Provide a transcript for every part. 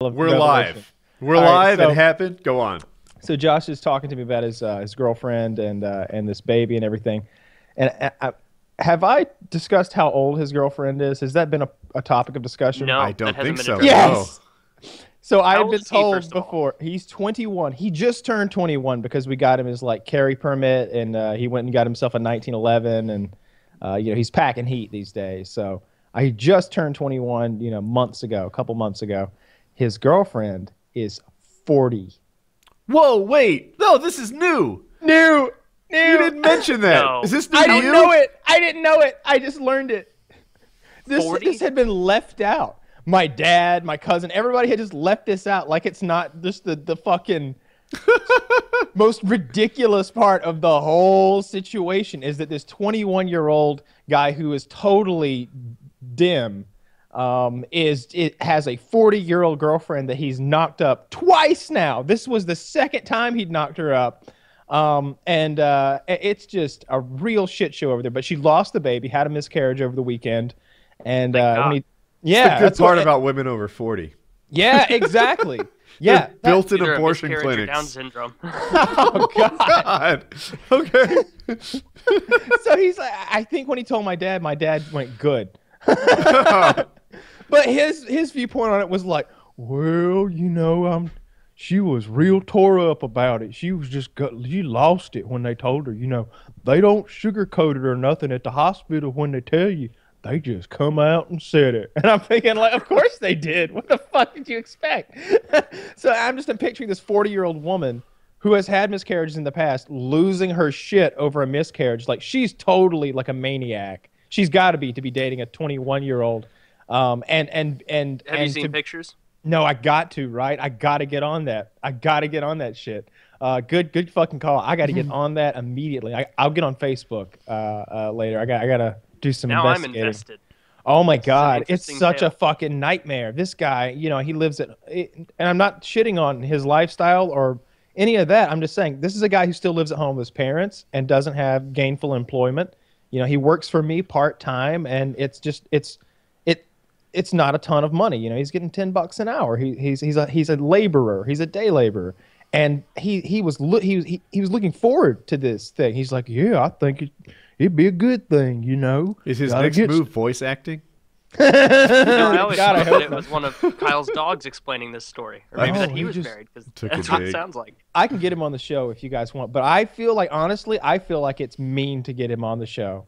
of We're revelation. live. We're All right, live. so- it happened. Go on. So Josh is talking to me about his uh, his girlfriend and uh, and this baby and everything. And I, I, have I discussed how old his girlfriend is? Has that been a, a topic of discussion? No, I don't think so. addressed. Yes. So I How had been is he, told first of all? before he's 21. He just turned 21 because we got him his like carry permit, and uh, he went and got himself a 1911, and uh, you know he's packing heat these days. So I just turned 21, you know, months ago, a couple months ago. His girlfriend is 40. Whoa, wait. No, this is new. New, new. You didn't mention that. No. Is this new I didn't you? know it. I didn't know it. I just learned it. This 40? this had been left out. My dad, my cousin, everybody had just left this out like it's not just the the fucking most ridiculous part of the whole situation is that this 21 year old guy who is totally dim um, is it has a 40 year old girlfriend that he's knocked up twice now. This was the second time he'd knocked her up. Um, and uh, it's just a real shit show over there. But she lost the baby, had a miscarriage over the weekend, and uh, God. when he, yeah, the good that's part what- about women over 40. yeah, exactly, yeah. that- Built-in abortion miscarriage clinics. Down syndrome. oh god. God. Okay. so he's like, I think when he told my dad, my dad went good. But his his viewpoint on it was like, well, you know, um, she was real tore up about it. She was just got, she lost it when they told her. You know, they don't sugarcoat it or nothing at the hospital when they tell you. They just come out and said it, and I'm thinking like, of course they did. What the fuck did you expect? so I'm just picturing this 40 year old woman who has had miscarriages in the past losing her shit over a miscarriage. Like she's totally like a maniac. She's got to be to be dating a 21 year old. Um, and and and Have and you seen to- pictures? no, I got to, right? I got to get on that. I got to get on that shit. Uh, good, good fucking call. I got to get on that immediately. I, I'll get on Facebook uh, uh, later. I got, I got to do some Now I'm invested. Oh my god, it's such tale. a fucking nightmare. This guy, you know, he lives at, and I'm not shitting on his lifestyle or any of that. I'm just saying this is a guy who still lives at home with his parents and doesn't have gainful employment. You know, he works for me part time, and it's just it's it it's not a ton of money. You know, he's getting ten bucks an hour. He, he's he's a he's a laborer. He's a day laborer, and he he was lo- he was he, he was looking forward to this thing. He's like, yeah, I think it, it'd be a good thing. You know, Is his Gotta next get move voice acting? No, I always God, I thought hope that it was one of Kyle's dogs explaining this story, or maybe Oh, that he he was just married, because took that's what it sounds like. I can get him on the show if you guys want, but I feel like honestly, I feel like it's mean to get him on the show.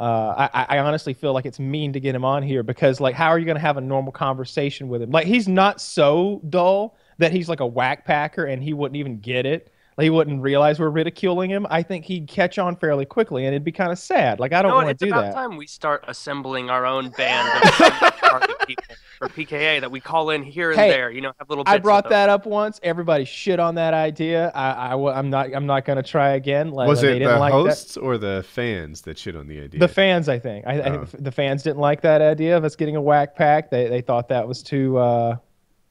Uh, I, I honestly feel like it's mean to get him on here because, like, how are you going to have a normal conversation with him? Like, he's not so dull that he's like a whack packer and he wouldn't even get it. Like, he wouldn't realize we're ridiculing him. I think he'd catch on fairly quickly and it'd be kind of sad. Like, I don't No, want to do that. It's about that. time we start assembling our own band of people for PKA that we call in here and Hey, there. You know, have little. Bits I brought that up once. Everybody shit on that idea. I, I, am not. I'm not going to try again. Like, Was they it didn't the like that. hosts or the fans that shit on the idea? The fans, I think. I, I Oh. think the fans didn't like that idea of us getting a whack pack. They they thought that was too, uh,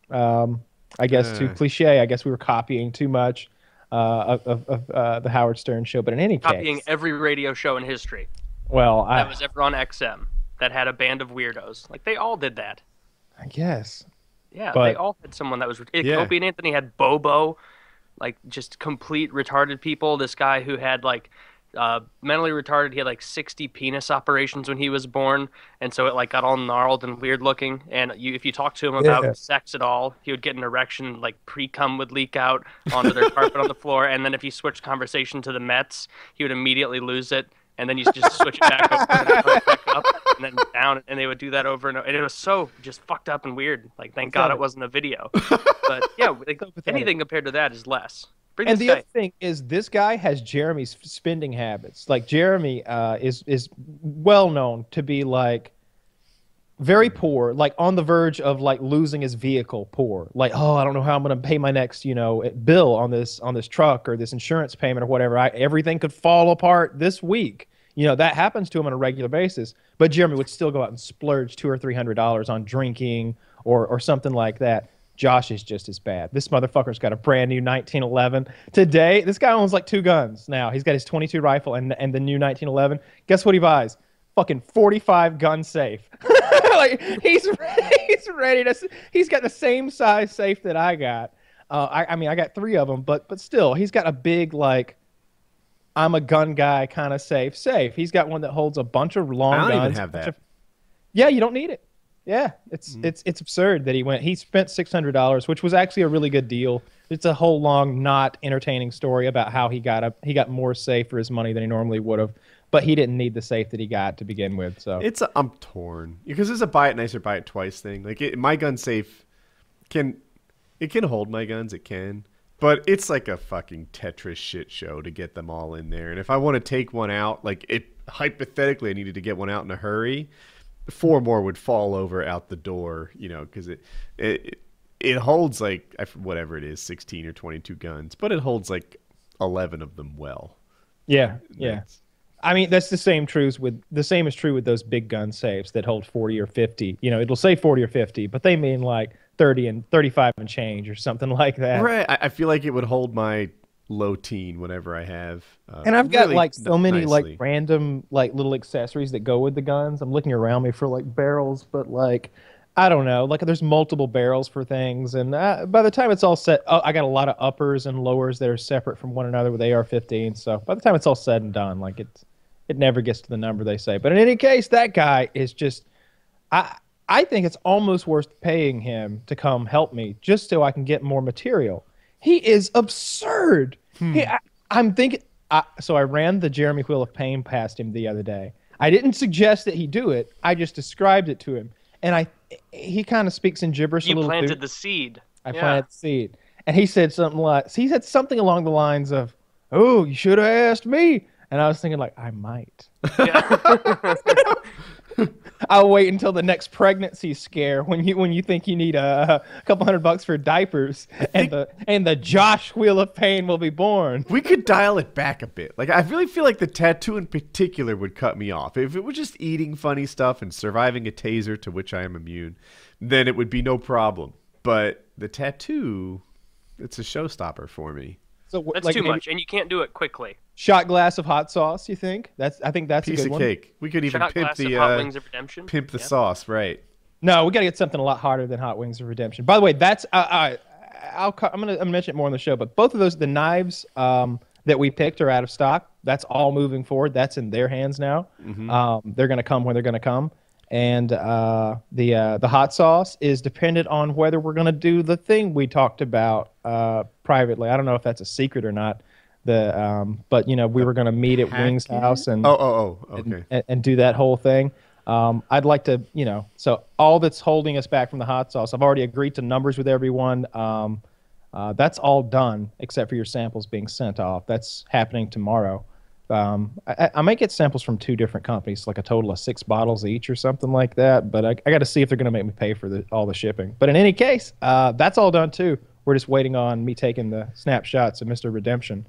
um, I guess, too Uh. cliche. I guess we were copying too much of, of, of uh, the Howard Stern show. But in any case, copying every radio show in history well, I, that was ever on XM that had a band of weirdos. Like they all did that. I guess. Yeah, But- they all had someone that was. Yeah. Opie and Anthony had Bobo, like just complete retarded people. This guy who had like uh, mentally retarded. He had like 60 penis operations when he was born, and so it like got all gnarled and weird looking. And you, if you talk to him about Yeah. sex at all, he would get an erection, like pre cum would leak out onto their carpet on the floor. And then if you switched conversation to the Mets, he would immediately lose it. And then you just switch it back over and it goes back up and then down, and they would do that over and over. And it was so just fucked up and weird. Like, thank God it wasn't a video. But yeah, like, anything compared to that is less. Bring And the guy. other thing is, this guy has Jeremy's spending habits. Like Jeremy uh, is is well known to be like very poor, like on the verge of like losing his vehicle. Poor, like oh, I don't know how I'm going to pay my next you know bill on this on this truck or this insurance payment or whatever. I, everything could fall apart this week. You know that happens to him on a regular basis. But Jeremy would still go out and splurge two or three hundred dollars on drinking or or something like that. Josh is just as bad. This motherfucker's got a brand new 1911 today. This guy owns like two guns now. He's got his 22 rifle and and the new 1911. Guess what he buys? Fucking 45 gun safe. like he's he's ready to. He's got the same size safe that I got. Uh, I, I mean, I got three of them, but but still, he's got a big like. I'm a gun guy kind of safe. Safe. He's got one that holds a bunch of long I don't guns. even have that. of- yeah, you don't need it. Yeah, it's Mm. it's it's absurd that he went. He spent six hundred dollars, which was actually a really good deal. It's a whole long, not entertaining story about how he got a he got more safe for his money than he normally would have, but he didn't need the safe that he got to begin with. So It's a, I'm torn because it's a buy it nicer, buy it twice thing. Like it, my gun safe can it can hold my guns, it can, but it's like a fucking Tetris shit show to get them all in there. And if I want to take one out, like it hypothetically, I needed to get one out in a hurry. Four more would fall over out the door, you know, because it, it it holds like whatever it is, sixteen or twenty two guns, but it holds like eleven of them well. yeah, yeah. That's- I mean, that's the same truths with the same is true with those big gun safes that hold 40 or 50. You know, it'll say 40 or 50, but they mean like 30 and 35 and change or something like that. Right. I, I feel like it would hold my low teen, whatever I have. Uh, And I've got really like so many like random like little accessories that go with the guns. I'm looking around me for like barrels, but like I don't know, like there's multiple barrels for things, and uh, by the time it's all set, oh, I got a lot of uppers and lowers that are separate from one another with AR-15. So by the time it's all said and done, like it's it never gets to the number they say. But in any case, that guy is just I I think it's almost worth paying him to come help me just so I can get more material. He is absurd. Hmm. He, I, I'm thinking. I, so I ran the Jeremy Wheel of Pain past him the other day. I didn't suggest that he do it. I just described it to him, and I he kind of speaks in gibberish a You little. planted too. the seed. I Yeah. planted the seed, and he said something like he said something along the lines of, "Oh, you should have asked me." And I was thinking like, I might. Yeah. I'll wait until the next pregnancy scare when you when you think you need a, a couple hundred bucks for diapers, and the and the Josh Wheel of Pain will be born. We could dial it back a bit. Like I really feel like the tattoo in particular would cut me off. If it was just eating funny stuff and surviving a taser to which I am immune, then it would be no problem. But the tattoo, it's a showstopper for me. So That's like too much, and you can't do it quickly. Shot glass of hot sauce. You think that's? I think that's a Piece good of one. cake. We could even Shot pimp glass the of Hot uh, Wings of Redemption. pimp the Yeah. sauce, right? No, we got to get something a lot harder than Hot Wings of Redemption. By the way, that's uh, I, I'll co- I'm gonna, I'm gonna mention it more on the show, but both of those the knives um, that we picked are out of stock. That's all moving forward. That's in their hands now. Um, they're gonna come when they're gonna come, and uh, the uh, the hot sauce is dependent on whether we're gonna do the thing we talked about uh, privately. I don't know if that's a secret or not. The um, but you know we were gonna meet at Wings Packet? House and Oh, oh, oh, okay. and, and do that whole thing. Um, I'd like to, you know, so all that's holding us back from the hot sauce, I've already agreed to numbers with everyone. Um, uh, that's all done except for your samples being sent off. That's happening tomorrow. Um, I, I- I might get samples from two different companies, like a total of six bottles each or something like that. But I, I got to see if they're going to make me pay for the, all the shipping. But in any case, uh, that's all done too. We're just waiting on me taking the snapshots of Mr. Redemption.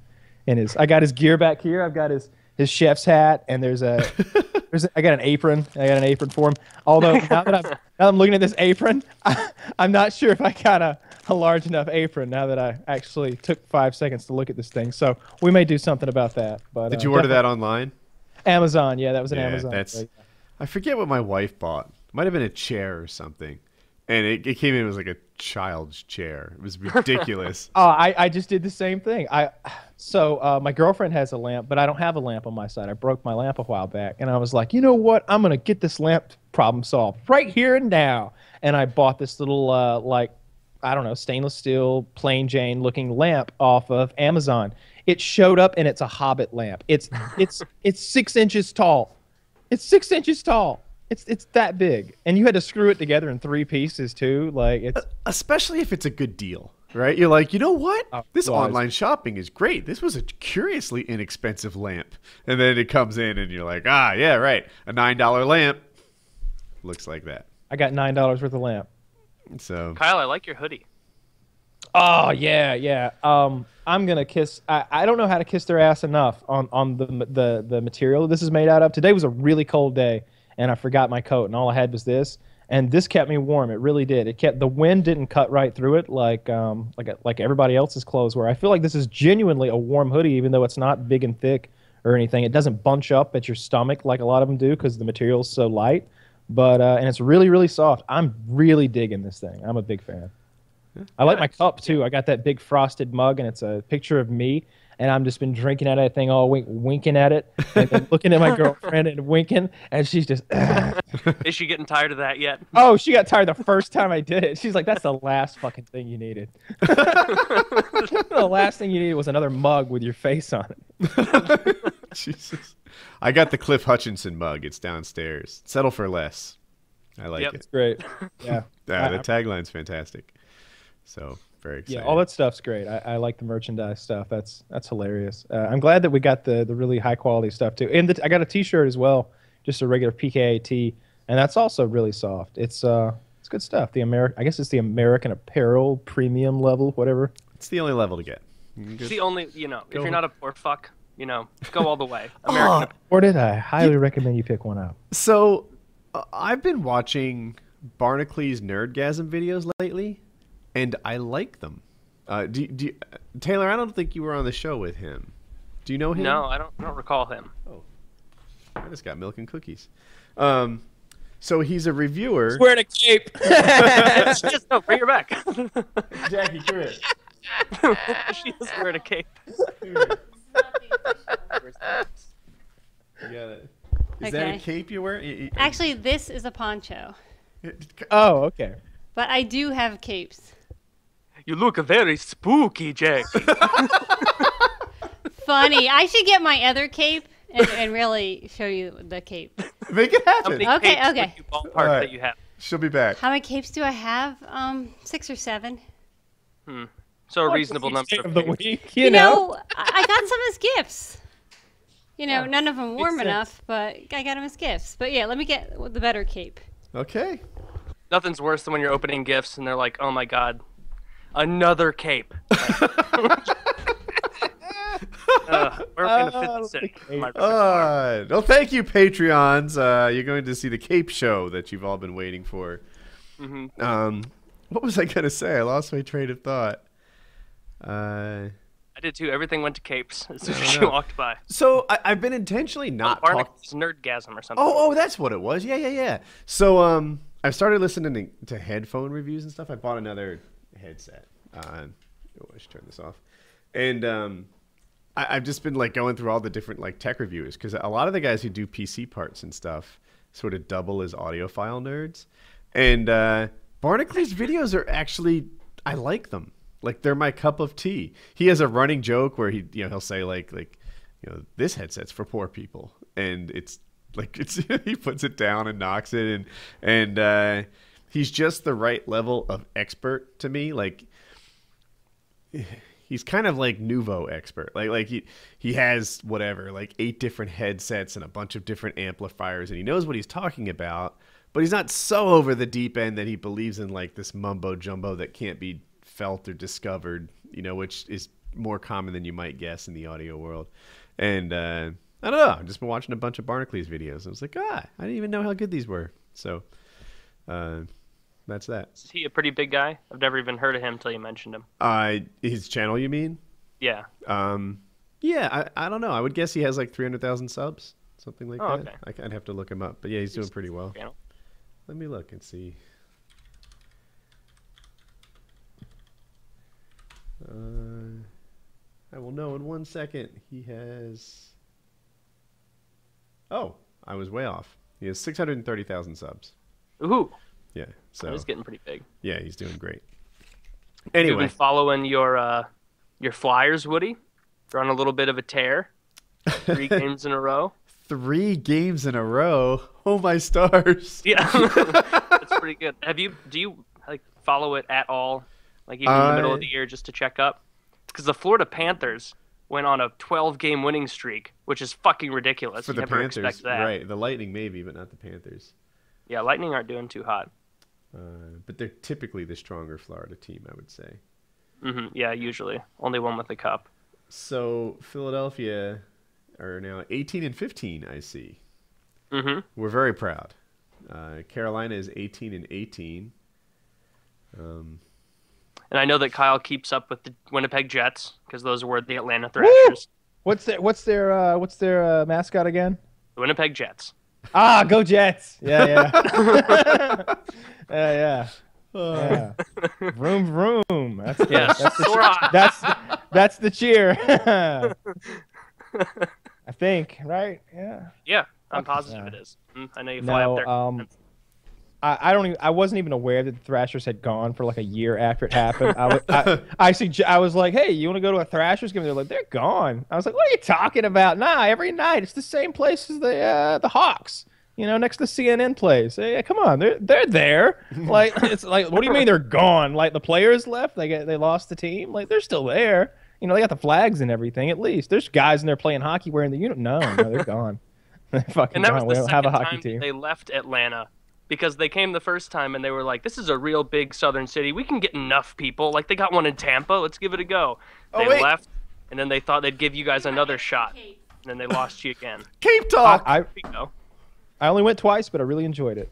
And his, I got his gear back here. I've got his his chef's hat, and there's a there's a, I got an apron. I got an apron for him. Although now that I'm now that I'm looking at this apron, I, I'm not sure if I got a, a large enough apron. Now that I actually took five seconds to look at this thing, so we may do something about that. But Did uh, you order that online? Amazon? Yeah, that was an Yeah, Amazon. that's- right? I forget what my wife bought. Might have been a chair or something. And it, it came in as like a child's chair. It was ridiculous. Oh, I, I just did the same thing. I so uh, my girlfriend has a lamp, but I don't have a lamp on my side. I broke my lamp a while back, and I was like, you know what? I'm gonna get this lamp problem solved right here and now. And I bought this little uh, like I don't know stainless steel plain Jane looking lamp off of Amazon. It showed up, and it's a Hobbit lamp. It's it's it's six inches tall. It's six inches tall. It's it's that big, and you had to screw it together in three pieces too. Like it's Especially if it's a good deal, right? You're like, you know what? Oh, this well, I was- online shopping is great. This was a curiously inexpensive lamp. And then it comes in and you're like, ah, yeah, right. A $9 lamp. Looks like that. I got nine dollars worth of lamp. So, Kyle, I like your hoodie. Oh yeah, yeah. Um, I'm gonna kiss. I, I don't know how to kiss their ass enough on on the the the material this is made out of. Today was a really cold day, and I forgot my coat, and all I had was this, and this kept me warm. It really did. It kept the wind didn't cut right through it like um like like everybody else's clothes were. I feel like this is genuinely a warm hoodie, even though it's not big and thick or anything. It doesn't bunch up at your stomach like a lot of them do because the material's so light. but uh, and it's really really soft. I'm really digging this thing. I'm a big fan. I like my cup too. I got that big frosted mug, and it's a picture of me, and I'm just been drinking at of that thing all week, winking at it, and looking at my girlfriend and winking, and she's just, Is she getting tired of that yet? oh, she got tired the first time I did it. She's like, that's the last fucking thing you needed. the last thing you needed was another mug with your face on it. Jesus. I got the Cliff Hutchinson mug. It's downstairs. Settle for less. I like Yep. it. It's great. Yeah. Yeah, the tagline's fantastic. So very excited. Yeah, all that stuff's great. I, I like the merchandise stuff. That's that's hilarious. Uh, I'm glad that we got the the really high quality stuff too. And the, I got a T-shirt as well, just a regular PKA tee, and that's also really soft. It's uh it's good stuff. The American, I guess it's the American Apparel premium level, whatever. It's the only level to get. You It's the only, you know, if you're not a poor fuck, you know, go all the way. American Or did I highly recommend you pick one up? So, uh, I've been watching Barnacules Nerdgasm videos lately, and I like them. Uh, do, do you- Taylor? I don't think you were on the show with him. Do you know him? No, I don't, I don't recall him. Oh, I just got milk and cookies. Um, so he's a reviewer. Wearing a cape. Just, no, bring her back. Jackie, come here. she is wearing a cape. You got it. Is that a cape you wear? You- you- Actually, this is a poncho, oh, okay. but I do have capes. You look very spooky, Jack. Funny. I should get my other cape and, and really show you the cape. Make it How many happen. Okay, capes okay. you ballpark Alright. that you have? She'll be back. How many capes do I have? Um, six or seven. Hmm. So a reasonable number Take of of the week. You, You, know. know, I I got some as gifts. You know, none of them warm sense. enough, but I got them as gifts. But yeah, let me get the better cape. Okay. Nothing's worse than when you're opening gifts and they're like, "Oh my god, another cape." uh, where are gonna Oh, fit the in? cape. Uh, well, thank you, Patreons. Uh, you're going to see the Cape Show that you've all been waiting for. Mhm. Um, what was I going to say? I lost my train of thought. Uh, I did too. Everything went to capes as soon as she walked by. so I, I've been intentionally not talking. Nerdgasm or something. Oh, oh, that's what it was. Yeah, yeah, yeah. So, um, I started listening to, to headphone reviews and stuff. I bought another headset. Uh, oh, I should turn this off. And um, I, I've just been like going through all the different like tech reviewers because a lot of the guys who do PC parts and stuff sort of double as audiophile nerds. And uh, Barnacules' videos are actually I like them. Like they're my cup of tea. He has a running joke where he you know he'll say like like you know this headset's for poor people and it's like it's he puts it down and knocks it and and uh, he's just the right level of expert to me like he's kind of like nouveau expert like like he he has whatever like eight different headsets and a bunch of different amplifiers and he knows what he's talking about but he's not so over the deep end that he believes in like this mumbo jumbo that can't be felt or discovered you know which is more common than you might guess in the audio world and uh I don't know. I've just been watching a bunch of Barnacules' videos. I was like, ah, I didn't even know how good these were. So, uh, that's that. Is he a pretty big guy? I've never even heard of him until you mentioned him. Uh, his channel, you mean? Yeah. Um, yeah, I, I don't know. I would guess he has like 300,000 subs, something like Oh, that. okay. I, I'd have to look him up. But yeah, he's doing pretty well. Channel. Let me look and see. Uh, I will know in one second. He has. Oh, I was way off. He has 630,000 subs. Ooh, Yeah, so he's getting pretty big. yeah, he's doing great. You've Anyway, been following your uh, your Flyers, Woody. They're on a little bit of a tear. Three games in a row. three games in a row. Oh my stars! Yeah, that's pretty good. Have you? Do you like follow it at all? Like even in the middle of the year, just to check up? Because the Florida Panthers went on a 12 game winning streak, which is fucking ridiculous. For you the never Panthers, expect that. right? The Lightning maybe, but not the Panthers. Yeah, Lightning aren't doing too hot. Uh, but they're typically the stronger Florida team, I would say. hmm Yeah, usually only one with the cup. So Philadelphia are now 18 and 15. I see. hmm We're very proud. Uh, Carolina is 18 and 18. Um, And I know that Kyle keeps up with the Winnipeg Jets because those were the Atlanta Thrashers. What's their What's their uh, What's their uh, mascot again? The Winnipeg Jets. Ah, go Jets! Yeah, yeah, yeah, yeah. yeah. Vroom vroom. That's the, Yes, that's, the, that's that's the cheer. I think, right? Yeah. Yeah, I'm positive yeah. it is. Mm, I know you fly No, up there. um, I, I don't even. I wasn't even aware that the Thrashers had gone for like a year after it happened. I was, I, I, sugge- I was like, "Hey, you want to go to a Thrashers game?" They're like, "They're gone." I was like, "What are you talking about?" Nah, every night it's the same place as the uh, the Hawks. You know, next to CNN plays. Hey, come on, they're they're there. Like it's like, what do you mean they're gone? Like the players left? They get they lost the team? Like they're still there. You know, they got the flags and everything. At least there's guys in there playing hockey wearing the uniform. No, no, they're gone. They're fucking and that was gone. the We don't have a hockey team. they left Atlanta because they came the first time and they were like, "This is a real big southern city. We can get enough people. Like they got one in Tampa. Let's give it a go." Oh, They wait. left, and then they thought they'd give you guys another shot, and then they lost you again. Cape Talk. I There you go. I only went twice, but I really enjoyed it.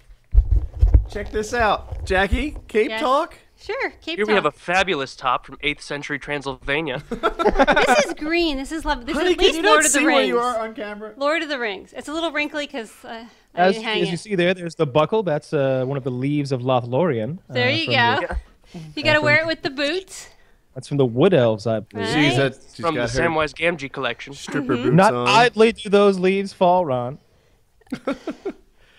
Check this out, Jackie. Cape Yes. Talk. Sure, Cape Talk. Here we have a fabulous top from 8th century Transylvania. This is green. This is lovely. This Honey, is at can least you Lord not of the see Rings. where you are on camera? Lord of the Rings. It's a little wrinkly because uh, I As, as you see there, there's the buckle. That's uh, one of the leaves of Lothlorien. uh, there you go. the- You got to wear it with the boots. that's from the Wood Elves, I believe. Right. She's, a, she's from the got her Samwise Gamgee collection. stripper Mm-hmm. boots Not on. idly do those leaves fall, Ron.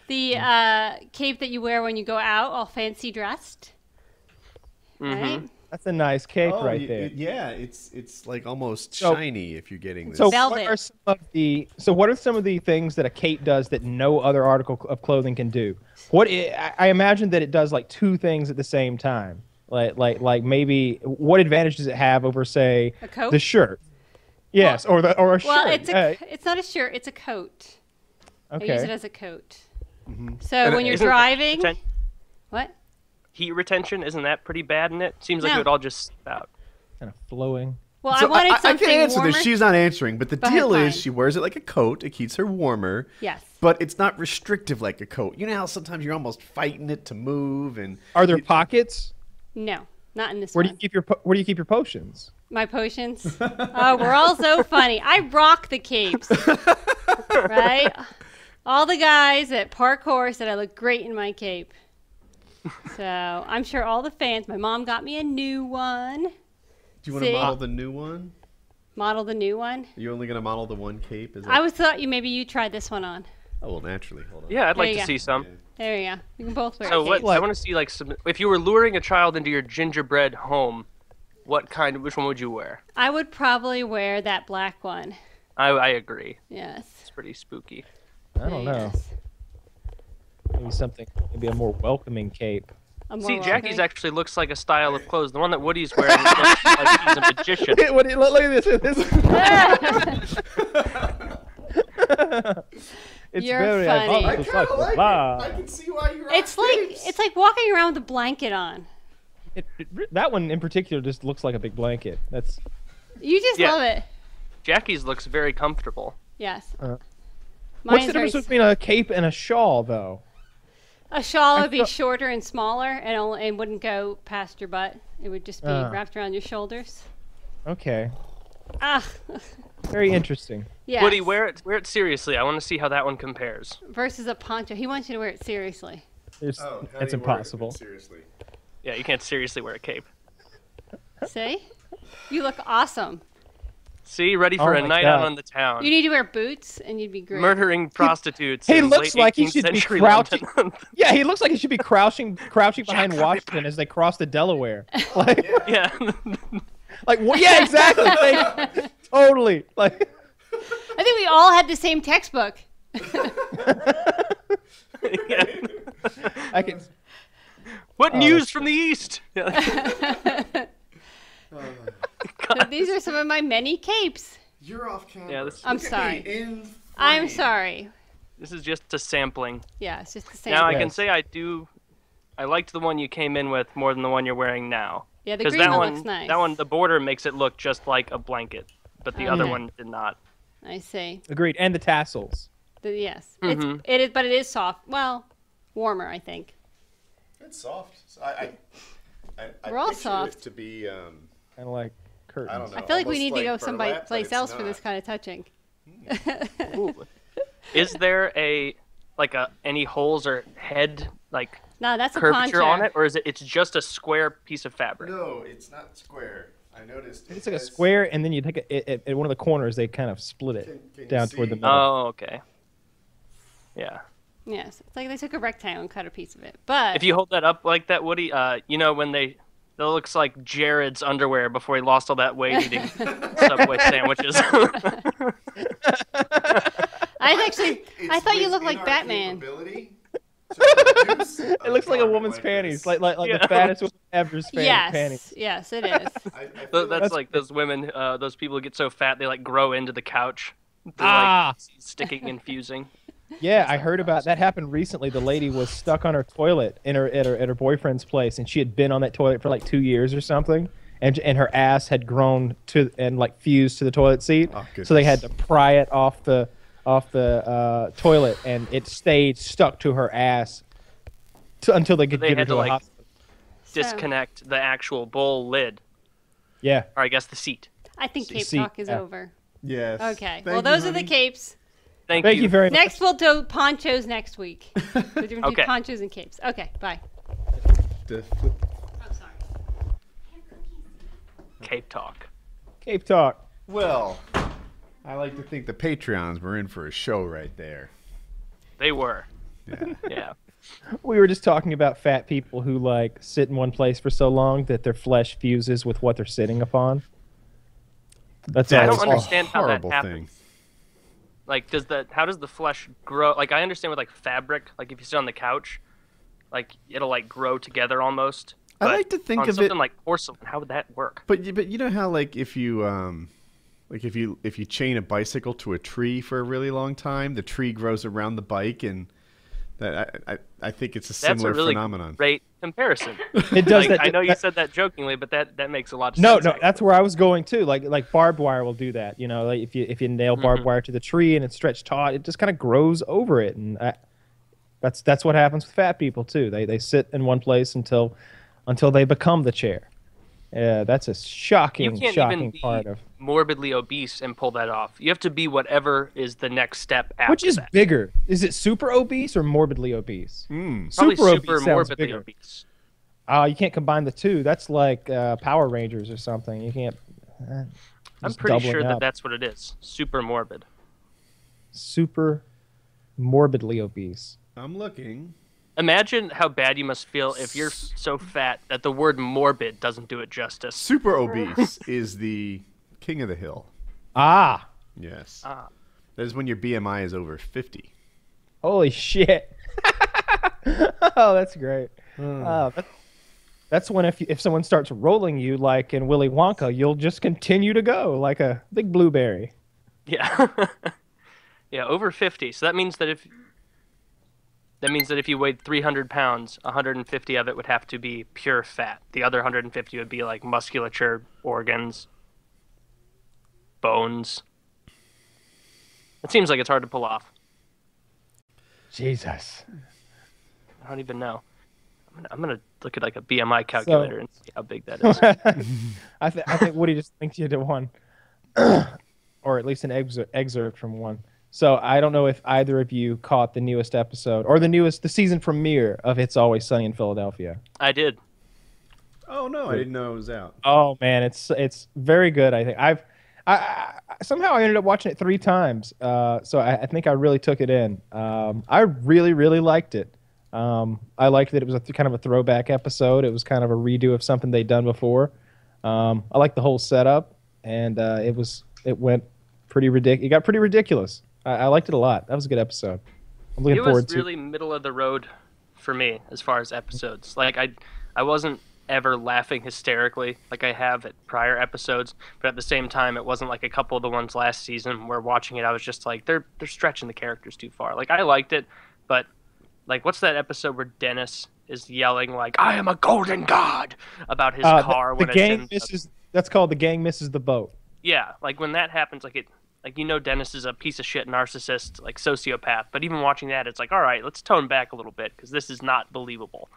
The uh, cape that you wear when you go out, all fancy dressed. Mhm. Right? That's a nice cape Oh, right y- there. it- yeah, it's it's like almost So- shiny if you're getting this. So Velvet. what are some of the so what are some of the things that a cape does that no other article of clothing can do? What I, I imagine that it does like two things at the same time. Like like like maybe what advantage does it have over say the shirt? Yes, or the or a Well, shirt. it's a, Hey, it's not a shirt. It's a coat. I use it as a coat. Mm-hmm. So And when you're driving, reten- what? Heat retention isn't that pretty bad in it? Seems like No. it would all just slip out. Kind of flowing. Well, So I wanted I, I something can answer warmer. this. She's not answering, but the Go ahead, deal is she wears it like a coat. It keeps her warmer. Yes. But it's not restrictive like a coat. You know how sometimes you're almost fighting it to move and Are there pockets? No, not in this Where do you keep your where do you keep your potions? My potions. oh, we're all so funny. I rock the capes. right? All the guys at Parkour said I look great in my cape. So I'm sure all the fans. My mom got me a new one. Do you want to model the new one? Model the new one. Are you only going to model the one cape? Is that... I was thought you maybe you tried this one on. Oh, well, naturally. Hold on. Yeah, I'd There like to go. see some. There you go. You can both wear So a what? cape. I want to see like some. If you were luring a child into your gingerbread home, what kind? Which one would you wear? I would probably wear that black one. I I agree. Yes. It's pretty spooky. I don't know. Yes. Maybe something maybe a more welcoming cape. More See, Jackie's welcoming- actually looks like a style of clothes. The one that Woody's wearing looks like he's a magician. what, look, look at this. this. it's You're very funny. I kinda like it. I can see why you're It's like it's like walking around with a blanket on. It, it, that one in particular just looks like a big blanket. That's You just Yeah. love it. Jackie's looks very comfortable. Yes. Uh, what's the difference s- between a cape and a shawl, though? A shawl would be shorter and smaller, and only, and wouldn't go past your butt. It would just be Ah. wrapped around your shoulders. Okay, Ah, very interesting. yeah. Woody, wear it wear it seriously. I want to see how that one compares. versus a poncho. He wants you to wear it seriously. It's, Oh, it's impossible. Seriously. Yeah, you can't seriously wear a cape. See, you look awesome. See, ready for Oh a my night out God. on the town. You need to wear boots, and you'd be great. Murdering prostitutes. he in looks late like he should be crouching- Yeah, he looks like he should be crouching, crouching behind Jack Washington as they cross the Delaware. Like, yeah. like, well, yeah, exactly. Like, totally. Like, I think we all had the same textbook. yeah. I can. What Oh, news from the east? Yeah. Oh So these are some of my many capes. You're off camera. Yeah, this- I'm Look sorry. I'm sorry. This is just a sampling. Yeah, it's just the same. Now I can say I do. I liked the one you came in with more than the one you're wearing now. yeah, the Because green that one, one, looks nice. that one, the border makes it look just like a blanket, but the other one did not. I see. Agreed. And the tassels. The, yes, Mhm. it's it is, but it is soft. Well, warmer, I think. It's soft. So I, I, I, I We're all pictured soft. It to be, um, Kind of like curtains. I don't know. I feel like we almost need to go like somebody place it's else for this kind of touching. Is there a like a any holes or head like No, that's a curvature poncho. on it, or is it it's just a square piece of fabric? No, it's not square. I noticed. It's like a square, and then you take it it- it- at one of the corners. They kind of split it Can- can down toward the middle. Oh, okay. Yeah. Yes, it's like they took a rectangle and cut a piece of it. But If you hold that up like that, Woody, uh, you know when they that looks like Jared's underwear before he lost all that weight eating Subway sandwiches. I actually, I thought you looked like Batman. it looks like a woman's panties, like like like Yeah. the fattest woman ever's fan- Yes, panties. yes, it is. Tho- that's That's- like those women, uh, those people who get so fat they like grow into the couch. They're, Ah. like sticking and fusing. Yeah, I heard about that happened recently. The lady was stuck on her toilet in her at her at her boyfriend's place, and she had been on that toilet for like two years or something, and and her ass had grown to and like fused to the toilet seat, Oh, so they had to pry it off the off the uh, toilet, and it stayed stuck to her ass to, until they could they get her to, to, a like- hospital. So, Disconnect the actual bowl lid, Yeah, or I guess the seat. I think Cape See, Talk is yeah. over. Yes. Okay. Thank well, you, those are the capes. Thank, thank you, very much. Next, we'll do ponchos next week. We're doing Okay. ponchos and capes. Okay, bye. The flip- I'm sorry. Cape Talk. Cape Talk. Well, I like to think the Patreons were in for a show right there. They were. Yeah. Yeah. We were just talking about fat people who like sit in one place for so long that their flesh fuses with what they're sitting upon. That's I don't it's- understand how that horrible happens. thing. Like, does the how does the flesh grow? Like, I understand with like fabric. Like, if you sit on the couch, like it'll like grow together almost. I like to think of it- something like porcelain. How would that work? But but you know how like if you um like if you if you chain a bicycle to a tree for a really long time, the tree grows around the bike and that I I, I think it's a That's similar a really phenomenon. great comparison. It does Like, that. I know you that- said that jokingly, but that that makes a lot of No, sense. no, actually. that's where I was going too. Like like barbed wire will do that. You know, like if you if you nail barbed Mhm. wire to the tree and it's stretched taut, it just kind of grows over it, and I, that's that's what happens with fat people too. They they sit in one place until until they become the chair. Yeah, that's a shocking, You shocking can't shocking even be part of morbidly obese and pull that off. You have to be whatever is the next step after which is that. bigger. Is it super obese or morbidly obese? Mm. Probably super super obese sounds morbidly bigger. obese. Uh, you can't combine the two. That's like uh, Power Rangers or something. You can't. uh, I'm pretty doubling sure that up. that's what it is. Super morbid. super morbidly obese. I'm looking. Imagine how bad you must feel if you're so fat that the word morbid doesn't do it justice. Super obese is the king of the hill. Ah, Yes. Ah. That is when your BMI is over 50. holy shit! oh, that's great. Uh, that- that's when if if someone starts rolling you like in Willy Wonka, you'll just continue to go like a big blueberry. Yeah. yeah, over 50. So that means that if that means that if you weighed 300 pounds, 150 of it would have to be pure fat. The other 150 would be like musculature, organs, bones. It seems like it's hard to pull off. Jesus. I don't even know. I'm gonna, I'm gonna look at like a BMI calculator and see how big that is. I, th- I think Woody just thinks you did one, or at least an excerpt from one. So I don't know if either of you caught the newest episode or the newest, the season premiere of It's Always Sunny in Philadelphia. I did. Oh, no. I didn't know it was out. Oh man, it's it's very good. I think I've I, I somehow I ended up watching it three times. Uh, so I, I think I really took it in. Um, I really really liked it. Um, I liked that it was a th- kind of a throwback episode. It was kind of a redo of something they'd done before. Um, I liked the whole setup, and uh, it was it went pretty ridiculous. It got pretty ridiculous. I, I liked it a lot. That was a good episode. I'm looking it forward to. It was really middle of the road for me as far as episodes. Like I, I wasn't ever laughing hysterically like I have at prior episodes, but at the same time, it wasn't like a couple of the ones last season where watching it, I was just like, they're they're stretching the characters too far. Like I liked it, but like what's that episode where Dennis is yelling like, "I am a golden god" about his Uh, car the, when it's gang in the- misses. That's called the gang misses the boat. yeah, like when that happens, like it, like you know, Dennis is a piece of shit narcissist, like sociopath. But even watching that, it's like, all right, let's tone back a little bit because this is not believable.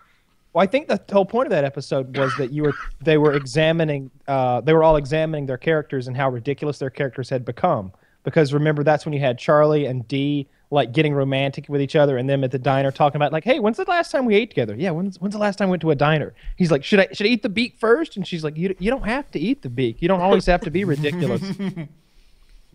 Well, I think the whole point of that episode was that you were they were examining uh, they were all examining their characters and how ridiculous their characters had become. Because remember, that's when you had Charlie and Dee like getting romantic with each other, and them at the diner talking about like, "Hey, when's the last time we ate together?" Yeah, when's when's the last time we went to a diner? He's like, "Should I should I eat the beak first? And she's like, "You you don't have to eat the beak. You don't always have to be ridiculous."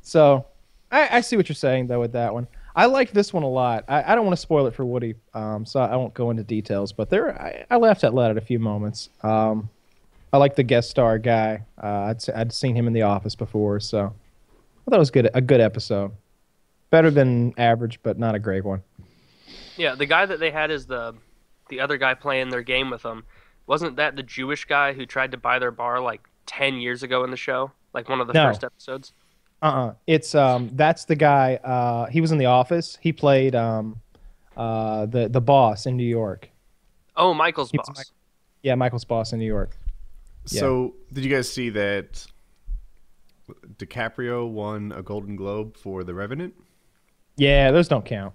so, I, I see what you're saying though with that one. I like this one a lot. I, I don't want to spoil it for Woody, um, so I won't go into details. But there, I, I laughed out loud at a few moments. Um, I like the guest star guy. Uh, I'd I'd seen him in The Office before, so I thought it was good. A good episode, better than average, but not a great one. Yeah, the guy that they had is the the other guy playing their game with them. Wasn't that the Jewish guy who tried to buy their bar like ten years ago in the show? Like one of the No. first episodes. Uh-uh. It's um that's the guy uh he was in the office. He played um uh the the boss in New York. Oh, Michael's It's boss. Mike- Yeah, Michael's boss in New York. Yeah. So, did you guys see that DiCaprio won a Golden Globe for The Revenant? Yeah, those don't count.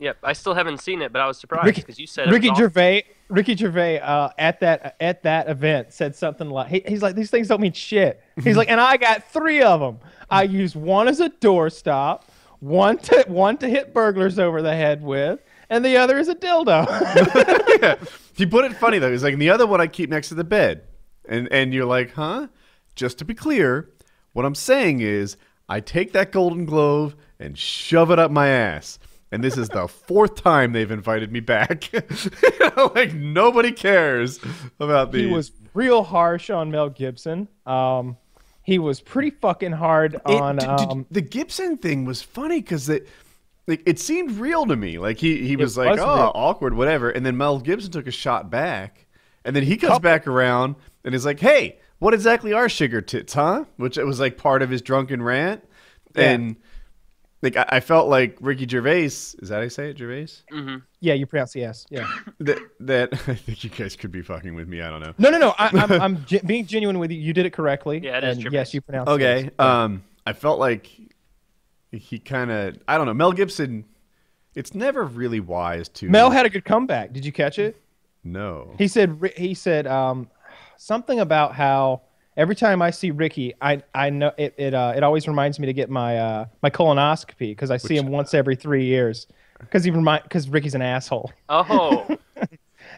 Yep, I still haven't seen it, but I was surprised because you said Ricky was awesome. Gervais Ricky Gervais uh at that at that event said something like he, he's like these things don't mean shit. He's like and I got 3 of them. I used one as a doorstop, one to one to hit burglars over the head with, and the other is a dildo. yeah. He put it funny though. He's like, the other one I keep next to the bed, and and you're like, huh? Just to be clear, what I'm saying is, I take that Golden glove and shove it up my ass. And this is the fourth time they've invited me back. like nobody cares about these. he was real harsh on Mel Gibson. Um, he was pretty fucking hard It- on. d- um, the Gibson thing was funny because it, like, it seemed real to me. Like he, he was like, was oh, real. awkward, whatever. And then Mel Gibson took a shot back, and then he comes back around and is like, hey, what exactly are sugar tits, huh? Which it was like part of his drunken rant, Yeah. and like I, I felt like Ricky Gervais. Is that how you say it, Gervais? yeah, you pronounce the S. Yeah. that that I think you guys could be fucking with me. I don't know. No, no, no. I, I'm, I'm ge- being genuine with you. You did it correctly. Yeah, it is and Gervais. Yes, you pronounced the Okay. S. Um, I felt like he kind of I don't know. Mel Gibson. It's never really wise to Mel had a good comeback. Did you catch it? no. He said he said um, something about how every time I see Ricky, I I know it it uh, it always reminds me to get my uh, my colonoscopy because I see Which- him once every three years because he remind because Ricky's an asshole. Oh,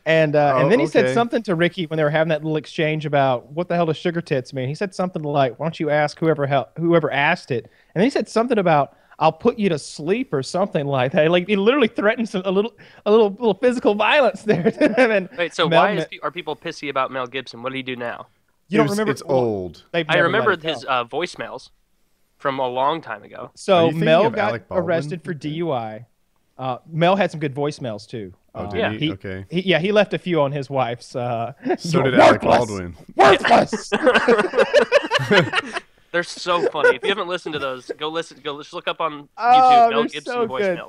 And uh, Oh, and then he said something to Ricky when they were having that little exchange about what the hell does sugar tits mean. He said something like, "Why don't you ask whoever hel- whoever asked it?" And then he said something about, "I'll put you to sleep" or something like that. Like he literally threatens a little a little little physical violence there to. And wait. So Mel why is, pe- are people pissy about Mel Gibson? What did he do now? You don't It's- remember? It's old. I never let remembered it his uh, voicemails from a long time ago. So Mel got arrested for DUI. Uh, Mel had some good voicemails too. Oh, Uh, did Yeah. he? Okay. he- yeah, he left a few on his wife's. Uh, So "You're did Alec. Baldwin. Worthless. They're so funny. if you haven't listened to those, go listen. Go just look up on YouTube Oh, Mel they're Gibson so good.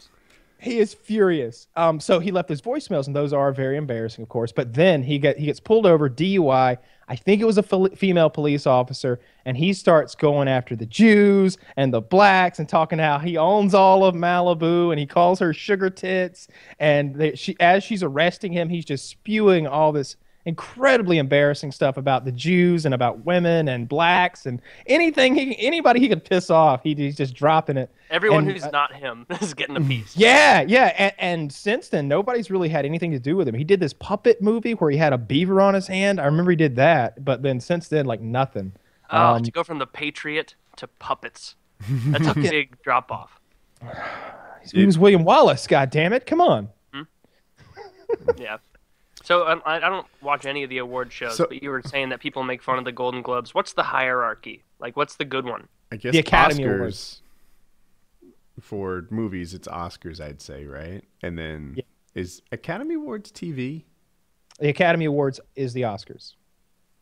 He is furious. Um, so he left his voicemails, and those are very embarrassing, of course. But then he get he gets pulled over, DUI. I think it was a female police officer, and he starts going after the Jews and the blacks and talking how he owns all of Malibu, and he calls her sugar tits. And they, she, as she's arresting him, he's just spewing all this incredibly embarrassing stuff about the Jews and about women and blacks and anything he, anybody he could piss off. He, he's just dropping it. Everyone And, who's uh, not him is getting a piece. Yeah, yeah, and, and since then, nobody's really had anything to do with him. He did this puppet movie where he had a beaver on his hand. I remember he did that, but then since then, like nothing. Oh, Um, to go from the Patriot to puppets. That's a big drop off. he was William Wallace. God damn it! Come on. Yeah. So um, I, I don't watch any of the award shows, So- but you were saying that people make fun of the Golden Globes. What's the hierarchy? Like, what's the good one? I guess The Academy Oscars Awards. for movies. It's Oscars, I'd say, right? And then Yeah. is Academy Awards TV? The Academy Awards is the Oscars.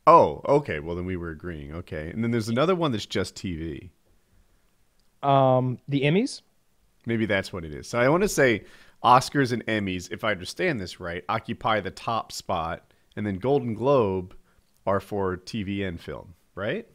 Oh, okay. Well, then we were agreeing. Okay, and then there's another one that's just TV. Um, the Emmys. Maybe that's what it is. So I want to say Oscars and Emmys, if I understand this right, occupy the top spot, and then Golden Globe are for TV and film, right?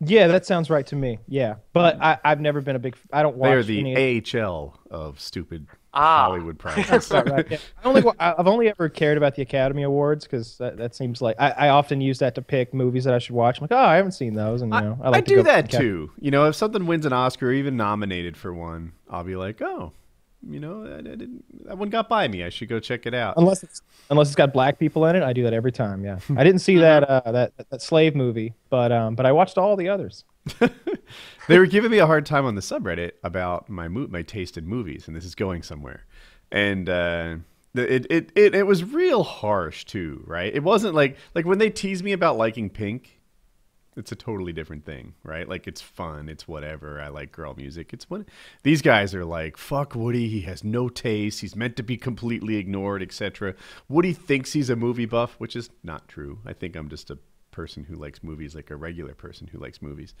Yeah, that sounds right to me. Yeah, but I, I've never been a big. I don't watch They're the any. AHL of stupid Ah. Hollywood prizes. Right, right, yeah. I only, I've only ever cared about the Academy Awards because that, that seems like I, I often use that to pick movies that I should watch. I'm like, oh, I haven't seen those, and you know, I, I, like to do that too. You know, if something wins an Oscar or even nominated for one, I'll be like, oh, you know, I, I didn't, that one got by me. I should go check it out. Unless it's unless it's got black people in it, I do that every time. Yeah, I didn't see that uh, that that slave movie, but um, but I watched all the others. they were giving me a hard time on the subreddit about my mo- my taste in movies, and this is going somewhere. And uh, it, it it it was real harsh too, right? It wasn't like like when they tease me about liking Pink. It's a totally different thing, right? Like it's fun, it's whatever. I like girl music. It's what these guys are like. Fuck Woody. He has no taste. He's meant to be completely ignored, etc. Woody thinks he's a movie buff, which is not true. I think I'm just a person who likes movies, like a regular person who likes movies.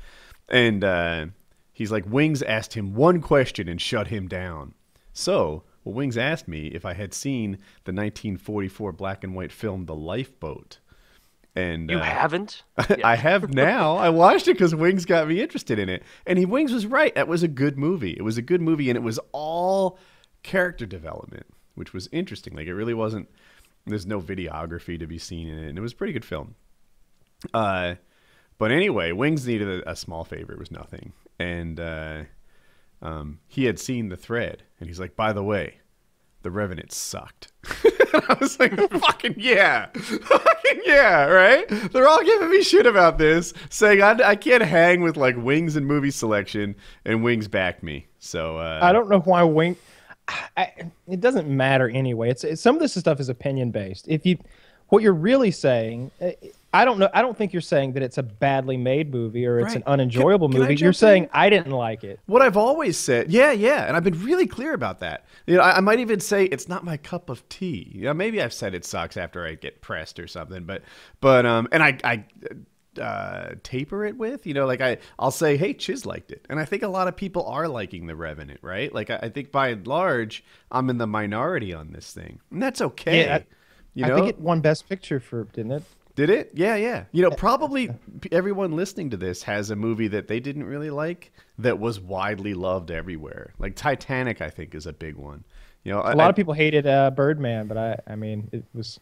And uh, he's like, Wings asked him one question and shut him down. So, well, Wings asked me if I had seen the 1944 black and white film The Lifeboat. And You uh, haven't? I have now. I watched it because Wings got me interested in it, and he Wings was right. That was a good movie. It was a good movie, and it was all character development, which was interesting. Like it really wasn't. There's no videography to be seen in it, and it was a pretty good film. Uh, but anyway, Wings needed a, a small favor. It was nothing, and uh, um, he had seen the thread, and he's like, "By the way, the Revenant sucked." I was like, "Fucking yeah, fucking yeah!" Right? They're all giving me shit about this, saying I, I can't hang with like Wings and movie selection, and Wings back me. So uh, I don't know why Wing. I, it doesn't matter anyway. It's, it's some of this stuff is opinion based. If you, what you're really saying, uh, I don't know. I don't think you're saying that it's a badly made movie or it's Right. an unenjoyable Can- can movie. You're saying in? I didn't like it. What I've always said, yeah, yeah, and I've been really clear about that. You know, I, I might even say it's not my cup of tea. You know, maybe I've said it sucks after I get pressed or something, but, but, um, and I, I, uh, taper it with, you know, like I, I'll say, hey, Chiz liked it, and I think a lot of people are liking the Revenant, right? Like I, I think by and large, I'm in the minority on this thing, and that's okay. Yeah, I- you I know, think it won Best Picture for didn't it? Did it? Yeah, yeah. You know, probably everyone listening to this has a movie that they didn't really like that was widely loved everywhere. Like Titanic, I think, is a big one. You know, A lot of people hated uh, Birdman, but I I mean it was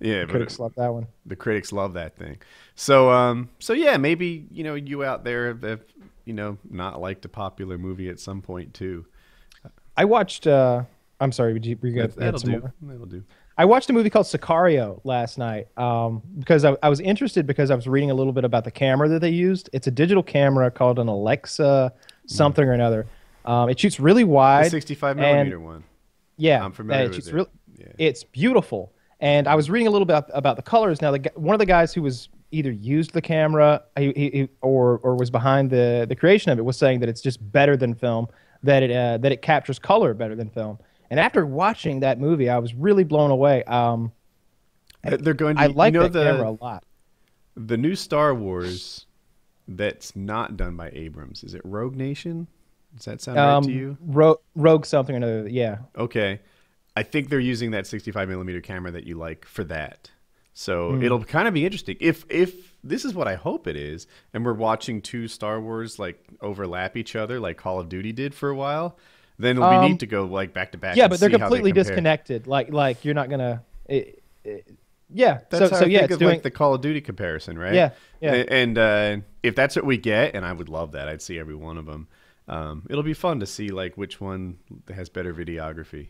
yeah, but critics loved that one. the critics love that thing. So, um, so yeah, maybe you know you out there have, you know not liked a popular movie at some point too. I watched. Uh, I'm sorry, were you, were you That, gonna add that'll some do. more? That'll do. I watched a movie called Sicario last night um, because I, I was interested because I was reading a little bit about the camera that they used. It's a digital camera called an Alexa something or another. Um, it shoots really The wide. 65 and- millimeter one. Yeah, I'm familiar it with it. real- Yeah. It's beautiful. And I was reading a little bit about, the colors. Now, the, one of the guys who was either used the camera he, he- or or was behind the, the creation of it was saying that it's just better than film. That it uh, that it captures color better than film. And after watching that movie, I was really blown away. Um, Uh, They're going to. I like you know that the, camera a lot. The new Star Wars that's not done by Abrams. Is it Rogue Nation? Does that sound right to you? Rogue, Rogue something or another. Yeah. Okay. I think they're using that 65 millimeter camera that you like for that. So it'll kind of be interesting. If if this is what I hope it is, and we're watching two Star Wars like overlap each other, like Call of Duty did for a while, then be Um, neat to go like back to back. Yeah, but they're how they completely disconnected. Like like you're not gonna. It, it- yeah. That's so how so I yeah, think it's of doing. like the Call of Duty comparison, right? Yeah, yeah. And uh, if that's what we get, and I would love that, I'd see every one of them. Um, it'll be fun to see like which one has better videography.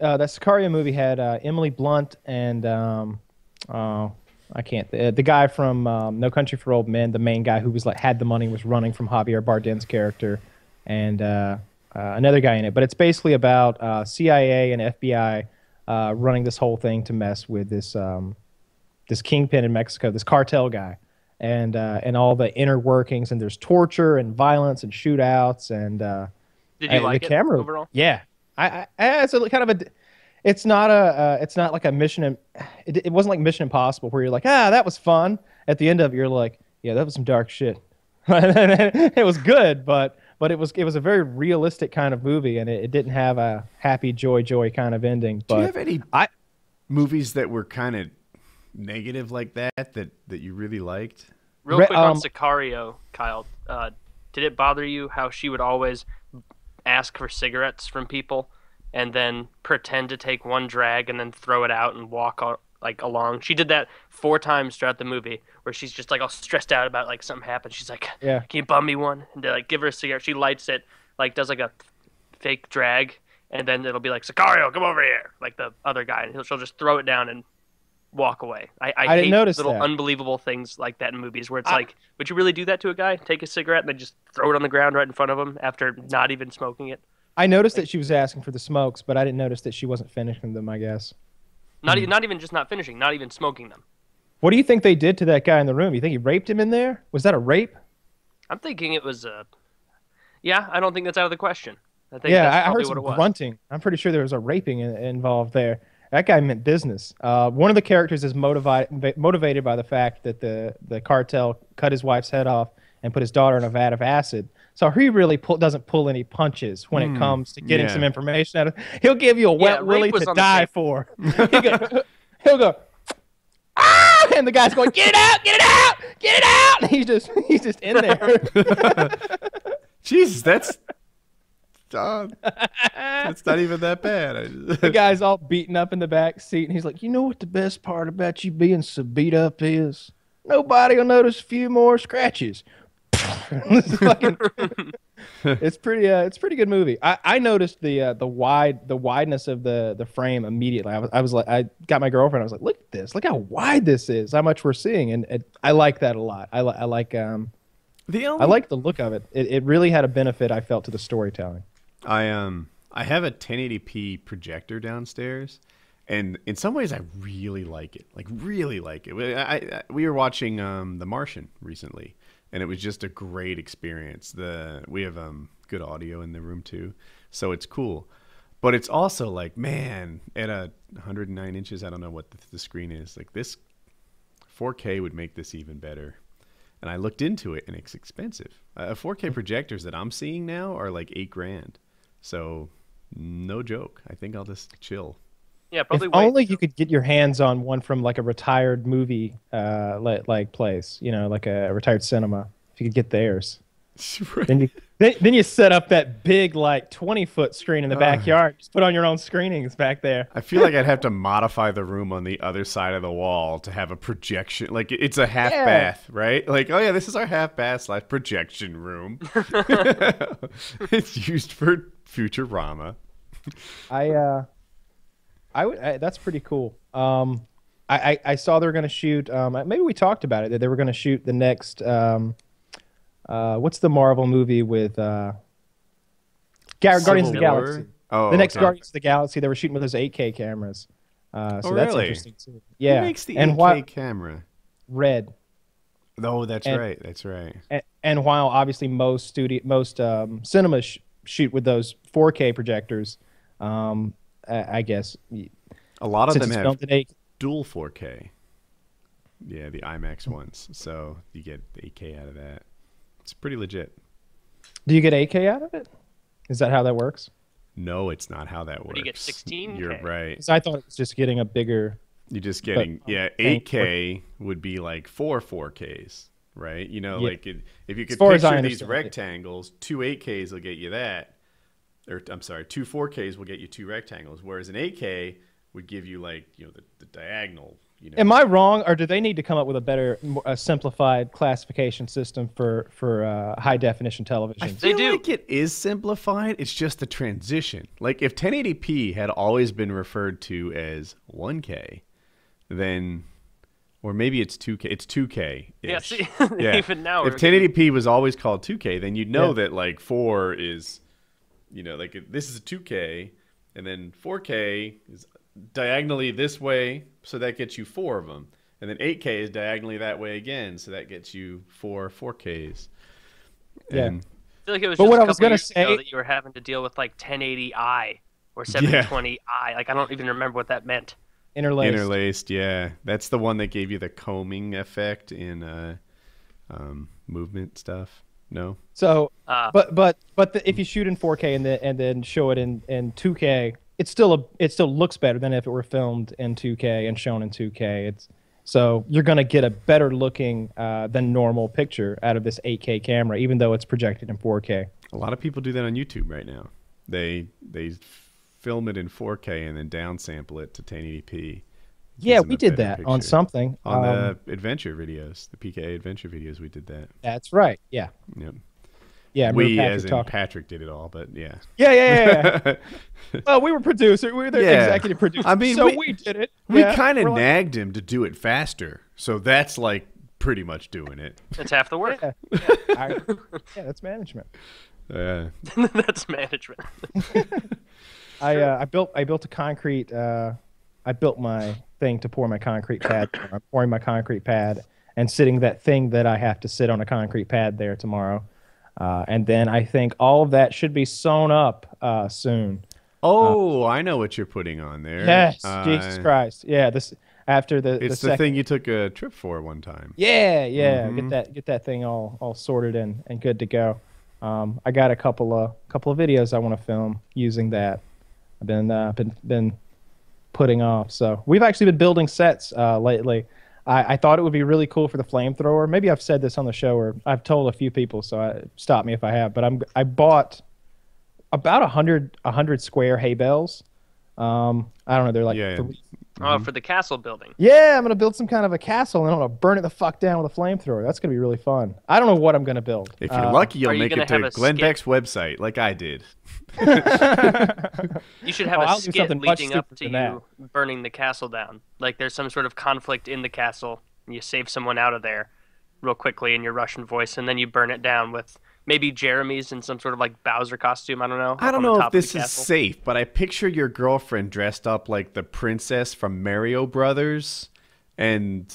uh, that Sicario movie had uh, Emily Blunt and um, oh, I can't the, the guy from um, No Country for Old Men, the main guy who was like had the money, was running from Javier Bardem's character, and uh, uh, another guy in it. But it's basically about uh, CIA and FBI uh, running this whole thing to mess with this um, this kingpin in Mexico, this cartel guy. And uh, and all the inner workings, and there's torture and violence and shootouts, and uh, Did you and like the it camera overall? Yeah, I, I, I it's a kind of a. It's not a. Uh, it's not like a mission. It, it wasn't like Mission Impossible where you're like, ah, that was fun. At the end of it, you're like, yeah, that was some dark shit. it was good, but but it was it was a very realistic kind of movie, and it, it didn't have a happy joy joy kind of ending. But Do you have any I movies that were kind of negative like that that that you really liked? Real Re- quick on um, Sicario, Kyle. Uh, did it bother you how she would always ask for cigarettes from people and then pretend to take one drag and then throw it out and walk al- like along? She did that four times throughout the movie, where she's just like all stressed out about like something happened. She's like, Yeah. "Can you bum me one?" And they like give her a cigarette. She lights it, like does like a fake drag, and then it'll be like, "Sicario, come over here," like the other guy, and he'll, she'll just throw it down and walk away. I, I, I didn't hate notice little that. unbelievable things like that in movies where it's I- like, would you really do that to a guy? Take a cigarette and then just throw it on the ground right in front of him after not even smoking it? I noticed that she was asking for the smokes, but I didn't notice that she wasn't finishing them. I guess. Not Hmm. even not even just not finishing, not even smoking them. What do you think they did to that guy in the room? You think he raped him in there? Was that a rape? I'm thinking it was uh Yeah, I don't think that's out of the question. I think yeah, I- heard what some it was. grunting. I'm pretty sure there was a raping in, involved there. That guy meant business. Uh, one of the characters is motivated motivated by the fact that the the cartel cut his wife's head off and put his daughter in a vat of acid. So he really pull, doesn't pull any punches when it comes to getting yeah. some information out of. Him. He'll give you a wet rape willy to die for. he'll, go, he'll go. Ah! And the guy's going, get it out, get it out, get it out. And he's just, he's just in there. Jesus, that's. Uh, that's not even that bad. The guy's all beaten up in the back seat, and he's like, "You know what the best part about you being so beat up is? Nobody will notice a few more scratches." It's, fucking- it's pretty. Uh, it's a pretty good movie. I, I noticed the uh, the wide the wideness of the the frame immediately. I was I was like, I got my girlfriend. I was like, "Look at this! Look how wide this is! How much we're seeing!" And it, I like that a lot. I, li- I like um the only I like the look of it. it. It really had a benefit. I felt to the storytelling. I um I have a 1080p projector downstairs, and in some ways I really like it. Like really like it. We- I, I, we were watching um The Martian recently, and it was just a great experience. The we have um good audio in the room too, so it's cool. But it's also like man, at a 109 inches, I don't know what the, the screen is. Like this 4K would make this even better. And I looked into it, and it's expensive. Uh, 4K projectors that I'm seeing now are like eight grand. So, no joke. I think I'll just chill. Yeah, probably if wait. only you could get your hands on one from like a retired movie uh like, like place you know like a retired cinema if you could get theirs then you then, then you set up that big like 20 foot screen in the backyard just put on your own screenings back there I feel like I'd have to modify the room on the other side of the wall to have a projection. Like it's a half Yeah. bath, right? Like, oh yeah, this is our half bath slash projection room. it's used for Futurama. i uh i would I, that's pretty cool um I, I, I saw they were going to shoot. Um, maybe we talked about it that they were going to shoot the next. Um, uh, what's the Marvel movie with uh, Gar- Guardians of the Galaxy? Oh, the next okay. Guardians of the Galaxy, they were shooting with those 8K cameras. Uh, so Oh, that's really? interesting too. Yeah, Who makes the and 8K while camera? red, Oh, that's and- right. That's right. and, and while obviously most studio, most um, cinemas sh- shoot with those 4K projectors, um, I, I guess A lot of since them have filmed at 8 dual 4K. Yeah, the IMAX ones. So you get 8K out of that. It's pretty legit. Do you get 8K out of it? Is that how that works? No, it's not how that works. do you get 16K? You're right. 'Cause I thought it was just getting a bigger. You're just getting But, yeah. 8K would be like four 4Ks, right? You know, Yeah. like it, if you could far as picture these understand it. rectangles, two 8Ks will get you that, or I'm sorry, two 4Ks will get you two rectangles, whereas an 8K would give you like you know the, the diagonal. You know, Am I wrong, or do they need to come up with a better, more, a simplified classification system for for uh, high definition television? I They do. like it is simplified. It's just the transition. Like if 1080p had always been referred to as 1K, then, or maybe it's 2K. It's 2K. Yeah, Yeah. even now if 1080p was always called 2K, then you'd know Yeah. that like four is, you know, like this is a 2K, and then 4K is diagonally this way, so that gets you four of them, and then 8K is diagonally that way again, so that gets you four 4Ks. Yeah. And I feel like it was But just what I was gonna years ago say- that you were having to deal with like 1080i or 720i. Like I don't even remember what that meant. Interlaced. Interlaced, yeah. That's the one that gave you the combing effect in uh, um, movement stuff. No, So, Uh, but but but the, if you shoot in 4K and then and then show it in in 2K, it's still a it still looks better than if it were filmed in 2K and shown in 2K. It's So you're going to get a better looking uh, than normal picture out of this 8K camera, even though it's projected in 4K. A lot of people do that on YouTube right now. They they film it in 4K and then downsample it to 1080p. Yeah, we did better that on something. On Um, the adventure videos, the PKA adventure videos, we did that. that's right. Yeah. Yep. Yeah. We, Patrick as in talking- Patrick, did it all, but yeah. Yeah, yeah, yeah. yeah. well, we were producer. We were the Yeah. executive producer. I mean, so we- we, did it. We Yeah, kind of we're like, nagged him to do it faster, so that's like pretty much doing it. That's half the work. Yeah, yeah, I- yeah, that's management. Uh, That's management. I uh, I built I built a concrete. Uh, I built my thing to pour my concrete pad. I'm pouring my concrete pad and sitting that thing that I have to sit on a concrete pad there tomorrow. Uh, and then I think all of that should be sewn up uh, soon. oh, I know what you're putting on there. Yes, Uh, Jesus Christ. Yeah, this after the It's the, the thing you took a trip for one time. Yeah, yeah. Mhm. Get that get that thing all all sorted and, and good to go. Um, I got a couple of couple of videos I want to film using that. I've been uh, been been putting off. So we've actually been building sets uh, lately. I, I thought it would be really cool for the flamethrower. Maybe I've said this on the show or I've told a few people. So I, stop me if I have. But I'm I bought about a hundred a hundred square hay bales. Um, I don't know. They're like Yeah. three Oh, for the castle building. yeah, I'm gonna build some kind of a castle and I'm gonna burn it the fuck down with a flamethrower. That's gonna be really fun. I don't know what I'm gonna build. If you're Uh, lucky, you'll you make it have to Glenn skit? Beck's website, like I did. You should have Oh, a I'll skit something leading up to than that. you burning the castle down. Like there's some sort of conflict in the castle, and you save someone out of there real quickly in your Russian voice, and then you burn it down with maybe Jeremy's in some sort of like Bowser costume. I don't know. I don't know if this is castle. safe, but I picture your girlfriend dressed up like the princess from Mario Brothers and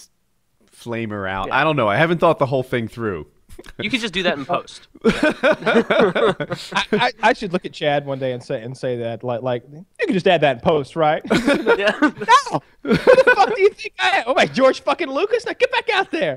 flame her out. Yeah. I don't know. I haven't thought the whole thing through. You could just do that in post. I, I, I should look at Chad one day and say and say that like like you can just add that in post, right? yeah. no. Who the fuck do you think I am? Oh my George fucking Lucas, now get back out there.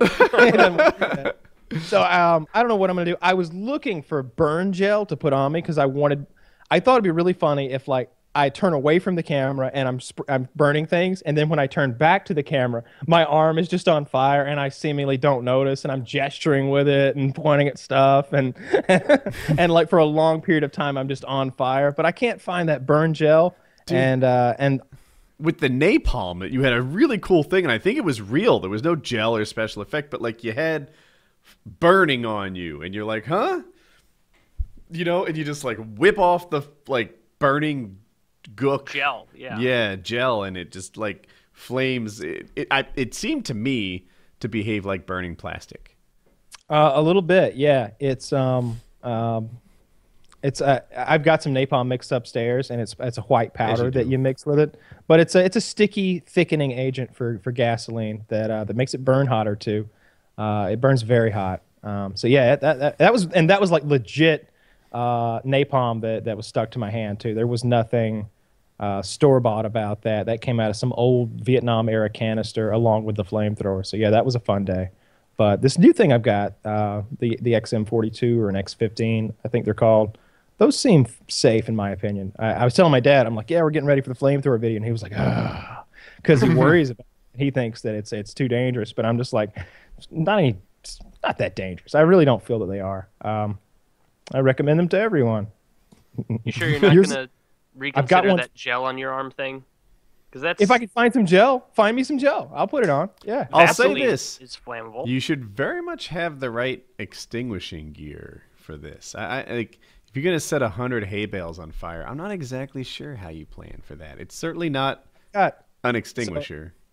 And I'm like, "Yeah." so um, I don't know what I'm gonna do. I was looking for burn gel to put on me because I wanted. I thought it'd be really funny if like I turn away from the camera and I'm sp- I'm burning things, and then when I turn back to the camera, my arm is just on fire, and I seemingly don't notice, and I'm gesturing with it and pointing at stuff, and and like for a long period of time, I'm just on fire. But I can't find that burn gel, and uh, and With the napalm, you had a really cool thing, and I think it was real. There was no gel or special effect, but like you had burning on you, and you're like, huh? You know, and you just like whip off the like burning gook Gel. Yeah. yeah gel and it just like flames it it, I, it seemed to me to behave like burning plastic Uh, a little bit, yeah. It's um um, it's uh, I've got some napalm mixed upstairs, and it's it's a white powder you that you mix with it. But it's a it's a sticky thickening agent for for gasoline that uh, that makes it burn hotter too. Uh, it burns very hot. Um, so yeah, that, that that was and that was like legit uh, napalm that that was stuck to my hand too. There was nothing uh, store bought about that. That came out of some old Vietnam era canister along with the flamethrower. So yeah, that was a fun day. But this new thing I've got, uh, the the XM42 or an X15, I think they're called. Those seem f- safe in my opinion. I, I was telling my dad, I'm like, yeah, we're getting ready for the flamethrower video, and he was like, ah, because he worries about. It. He thinks that it's it's too dangerous, but I'm just like, not any, not that dangerous. I really don't feel that they are. Um, I recommend them to everyone. You sure you're not Yours- gonna I've got reconsider one- that gel on your arm thing? Because that's If I can find some gel, find me some gel. I'll put it on. Yeah. I'll say this. is flammable. you should very much have the right extinguishing gear for this I, I like if you're gonna set a hundred hay bales on fire i'm not exactly sure how you plan for that it's certainly not Got an extinguisher So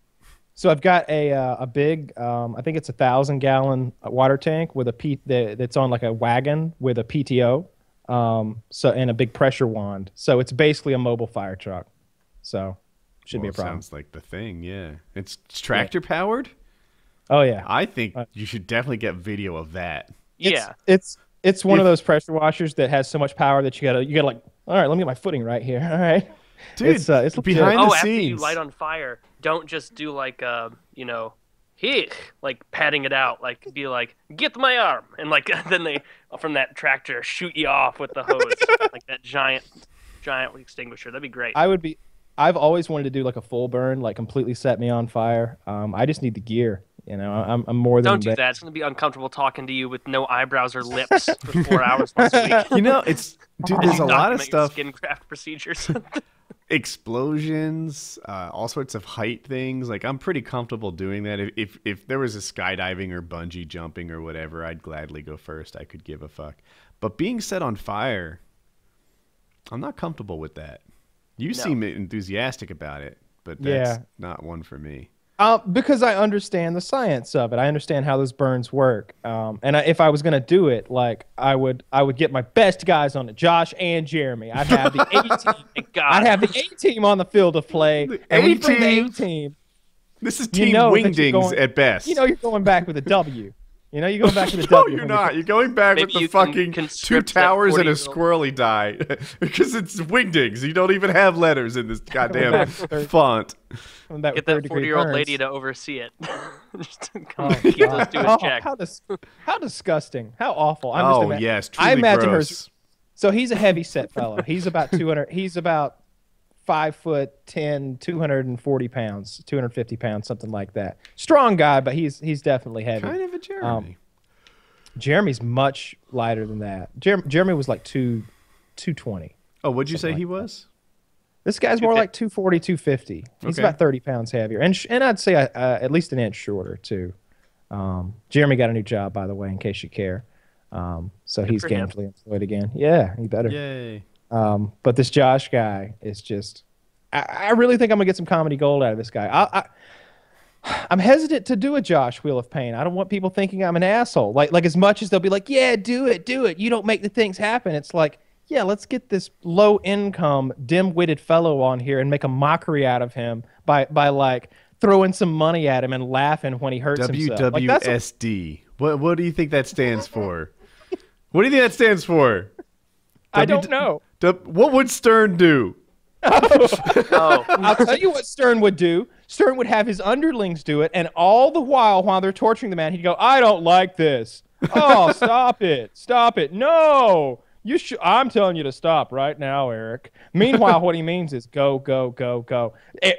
I've got a uh, a big, um, I think it's a thousand gallon water tank with a P that's on like a wagon with a PTO, um, so and a big pressure wand. So it's basically a mobile fire truck. So should be a problem. sounds like the thing yeah it's tractor powered Oh yeah, i think Uh, you should definitely get video of that yeah. It's it's one of those pressure washers that has so much power that you gotta you gotta like, all right, let me get my footing right here. All right, Dude, it's uh, it's legit. behind oh, the after you light on fire, don't just do like uh, you know, here, like patting it out, like be like, get my arm, and like then they from that tractor shoot you off with the hose, like that giant, giant extinguisher. That'd be great. I would be I've always wanted to do like a full burn, like completely set me on fire. Um, I just need the gear. You know, I'm, I'm more than Don't do ready- that. It's gonna be uncomfortable talking to you with no eyebrows or lips for four hours last week. You know, it's dude. There's a lot of stuff. Skin graft procedures. explosions, uh, all sorts of height things. Like I'm pretty comfortable doing that. If, if if there was a skydiving or bungee jumping or whatever, I'd gladly go first. I could give a fuck. But being set on fire, I'm not comfortable with that. You seem enthusiastic about it, but that's Yeah. not one for me. Uh, because I understand the science of it. I understand how those burns work. Um, and I, if I was gonna do it, like I would, I would get my best guys on it, Josh and Jeremy. I'd have the A team. Thank God. I'd have the A team on the field of play. The and when you the A-team? This is Team you're Wingdings going- at best. you know you're going back with a W. You know you're going back to a no, W. you're not. You're going back Maybe with the you can fucking two towers and a 40-year-old. squirrely die because it's Wingdings. You don't even have letters in this goddamn back to third- font. that Get third that forty-year-old lady to oversee it. Just oh, come Oh, keep those God. two in Oh, check. how, dis- how disgusting. How awful. I'm just oh ima- yes, I truly imagine her. So he's a heavy set fellow. He's about 200. He's about five foot 10, 240 pounds, 250 pounds, something like that. Strong guy, but he's he's definitely heavy. Kind of a Jeremy. Um, Jeremy's much lighter than that. Jer- Jeremy was like two, 220. oh, what'd you say something he that. was? This guy's more like 240, 250. He's Okay. about 30 pounds heavier. And sh- and I'd say uh, uh, at least an inch shorter, too. Um, Jeremy got a new job, by the way, in case you care. Um, so he's gainfully employed again. Yeah, he better. Yay! Um, but this Josh guy is just. I, I really think I'm gonna get some comedy gold out of this guy. I, I, I'm hesitant to do a Josh Wheel of Pain. I don't want people thinking I'm an asshole. Like like as much as they'll be like, yeah, do it, do it. You don't make the things happen. It's like, yeah, let's get this low income, dim witted fellow on here and make a mockery out of him by by like throwing some money at him and laughing when he hurts himself. Like, WWSD. What what do you think that stands for? what do you think that stands for? I W- don't know. W- what would Stern do? Oh, I'll tell you what Stern would do. Stern would have his underlings do it, and all the while, while they're torturing the man, he'd go, "I don't like this. Oh, stop it! Stop it! No, you should. I'm telling you to stop right now, Eric." Meanwhile, what he means is, "Go, go, go, go." Eh,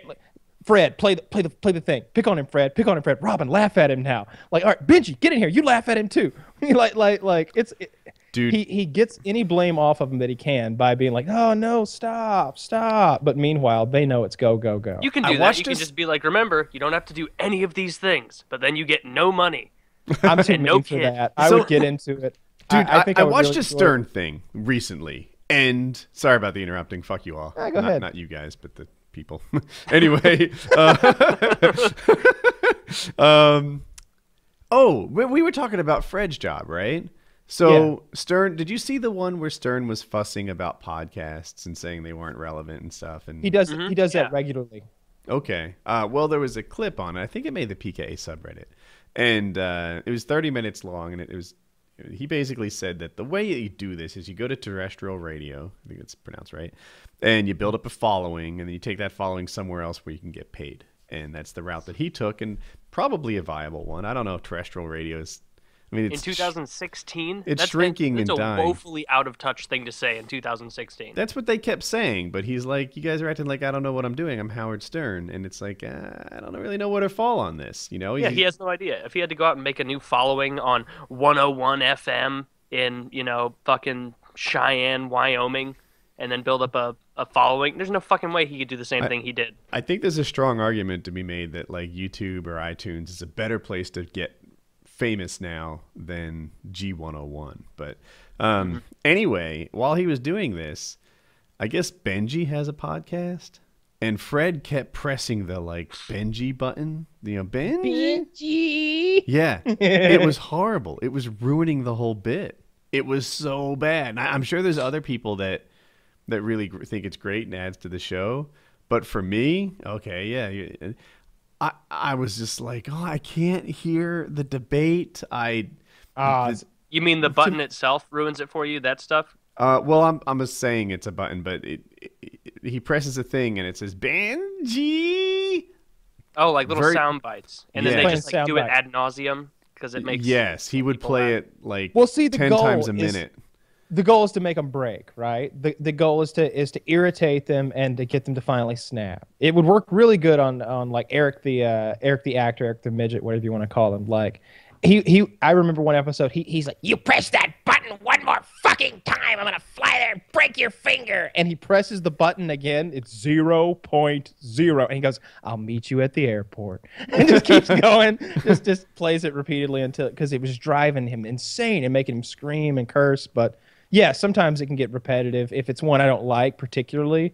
Fred, play the play the play the thing. Pick on him, Fred. Pick on him, Fred. Robin, laugh at him now. Like, all right, Benji, get in here. You laugh at him too. like, like, like, it's. It, Dude. he he gets any blame off of him that he can by being like, "Oh no, stop, stop!" But meanwhile, they know it's go, go, go. you can I do that. watched You can just be like, remember, you don't have to do any of these things, but then you get no money. I'm too and mean no for kid. that. I So- would get into it, Dude, I, I, would watched really a Stern it. thing recently, and sorry about the interrupting. Fuck you all. Ah, go not, ahead. not you guys, but the people. anyway, uh, um, oh, we, we were talking about Fred's job, right? So Stern, did you see the one where Stern was fussing about podcasts and saying they weren't relevant and stuff? And He does Mhm, he does yeah. that regularly. Okay. Uh, well, there was a clip on it. I think it made the PKA subreddit, and uh, it was 30 minutes long. And it, it was he basically said that the way you do this is you go to terrestrial radio. I think it's pronounced right, and you build up a following, and then you take that following somewhere else where you can get paid. And that's the route that he took, and probably a viable one. I don't know if terrestrial radio is. I mean, In 2016, it's that's shrinking that's and a dying. woefully out of touch thing to say in 2016. That's what they kept saying, but he's like, "You guys are acting like I don't know what I'm doing. I'm Howard Stern," and it's like, uh, I don't really know where to fall on this. You know? Yeah, He's- he has no idea. If he had to go out and make a new following on 101 FM in, you know, fucking Cheyenne, Wyoming, and then build up a, a following, there's no fucking way he could do the same I- thing he did. I think there's a strong argument to be made that like YouTube or iTunes is a better place to get famous now than G101. But um, anyway, while he was doing this, I guess Benji has a podcast, and Fred kept pressing the like Benji button. You know, Benji. Benji. Yeah, it was horrible. It was ruining the whole bit. It was so bad. And I'm sure there's other people that that really think it's great and adds to the show. But for me, okay, yeah, you- I I was just like, oh, I can't hear the debate. I Ah, this- You mean the button itself ruins it for you, that stuff? uh, well, I'm I'm just saying it's a button, but it, it, it- he presses a thing and it says Benji. Oh, like little Very- sound bites. And then they just like do it ad nauseum because it makes yes, he would play laugh. it like Well, see, the ten goal times a is- minute. The goal is to make them break, right? The the goal is to is to irritate them and to get them to finally snap. It would work really good on on like Eric the uh, Eric the actor, Eric the midget, whatever you want to call him. Like he he, I remember one episode. He he's like, you press that button one more fucking time, I'm gonna fly there and break your finger. And he presses the button again. It's zero point zero, and he goes, I'll meet you at the airport, and just keeps going. just just plays it repeatedly until because it was driving him insane and making him scream and curse, but yeah, sometimes it can get repetitive if it's one I don't like particularly.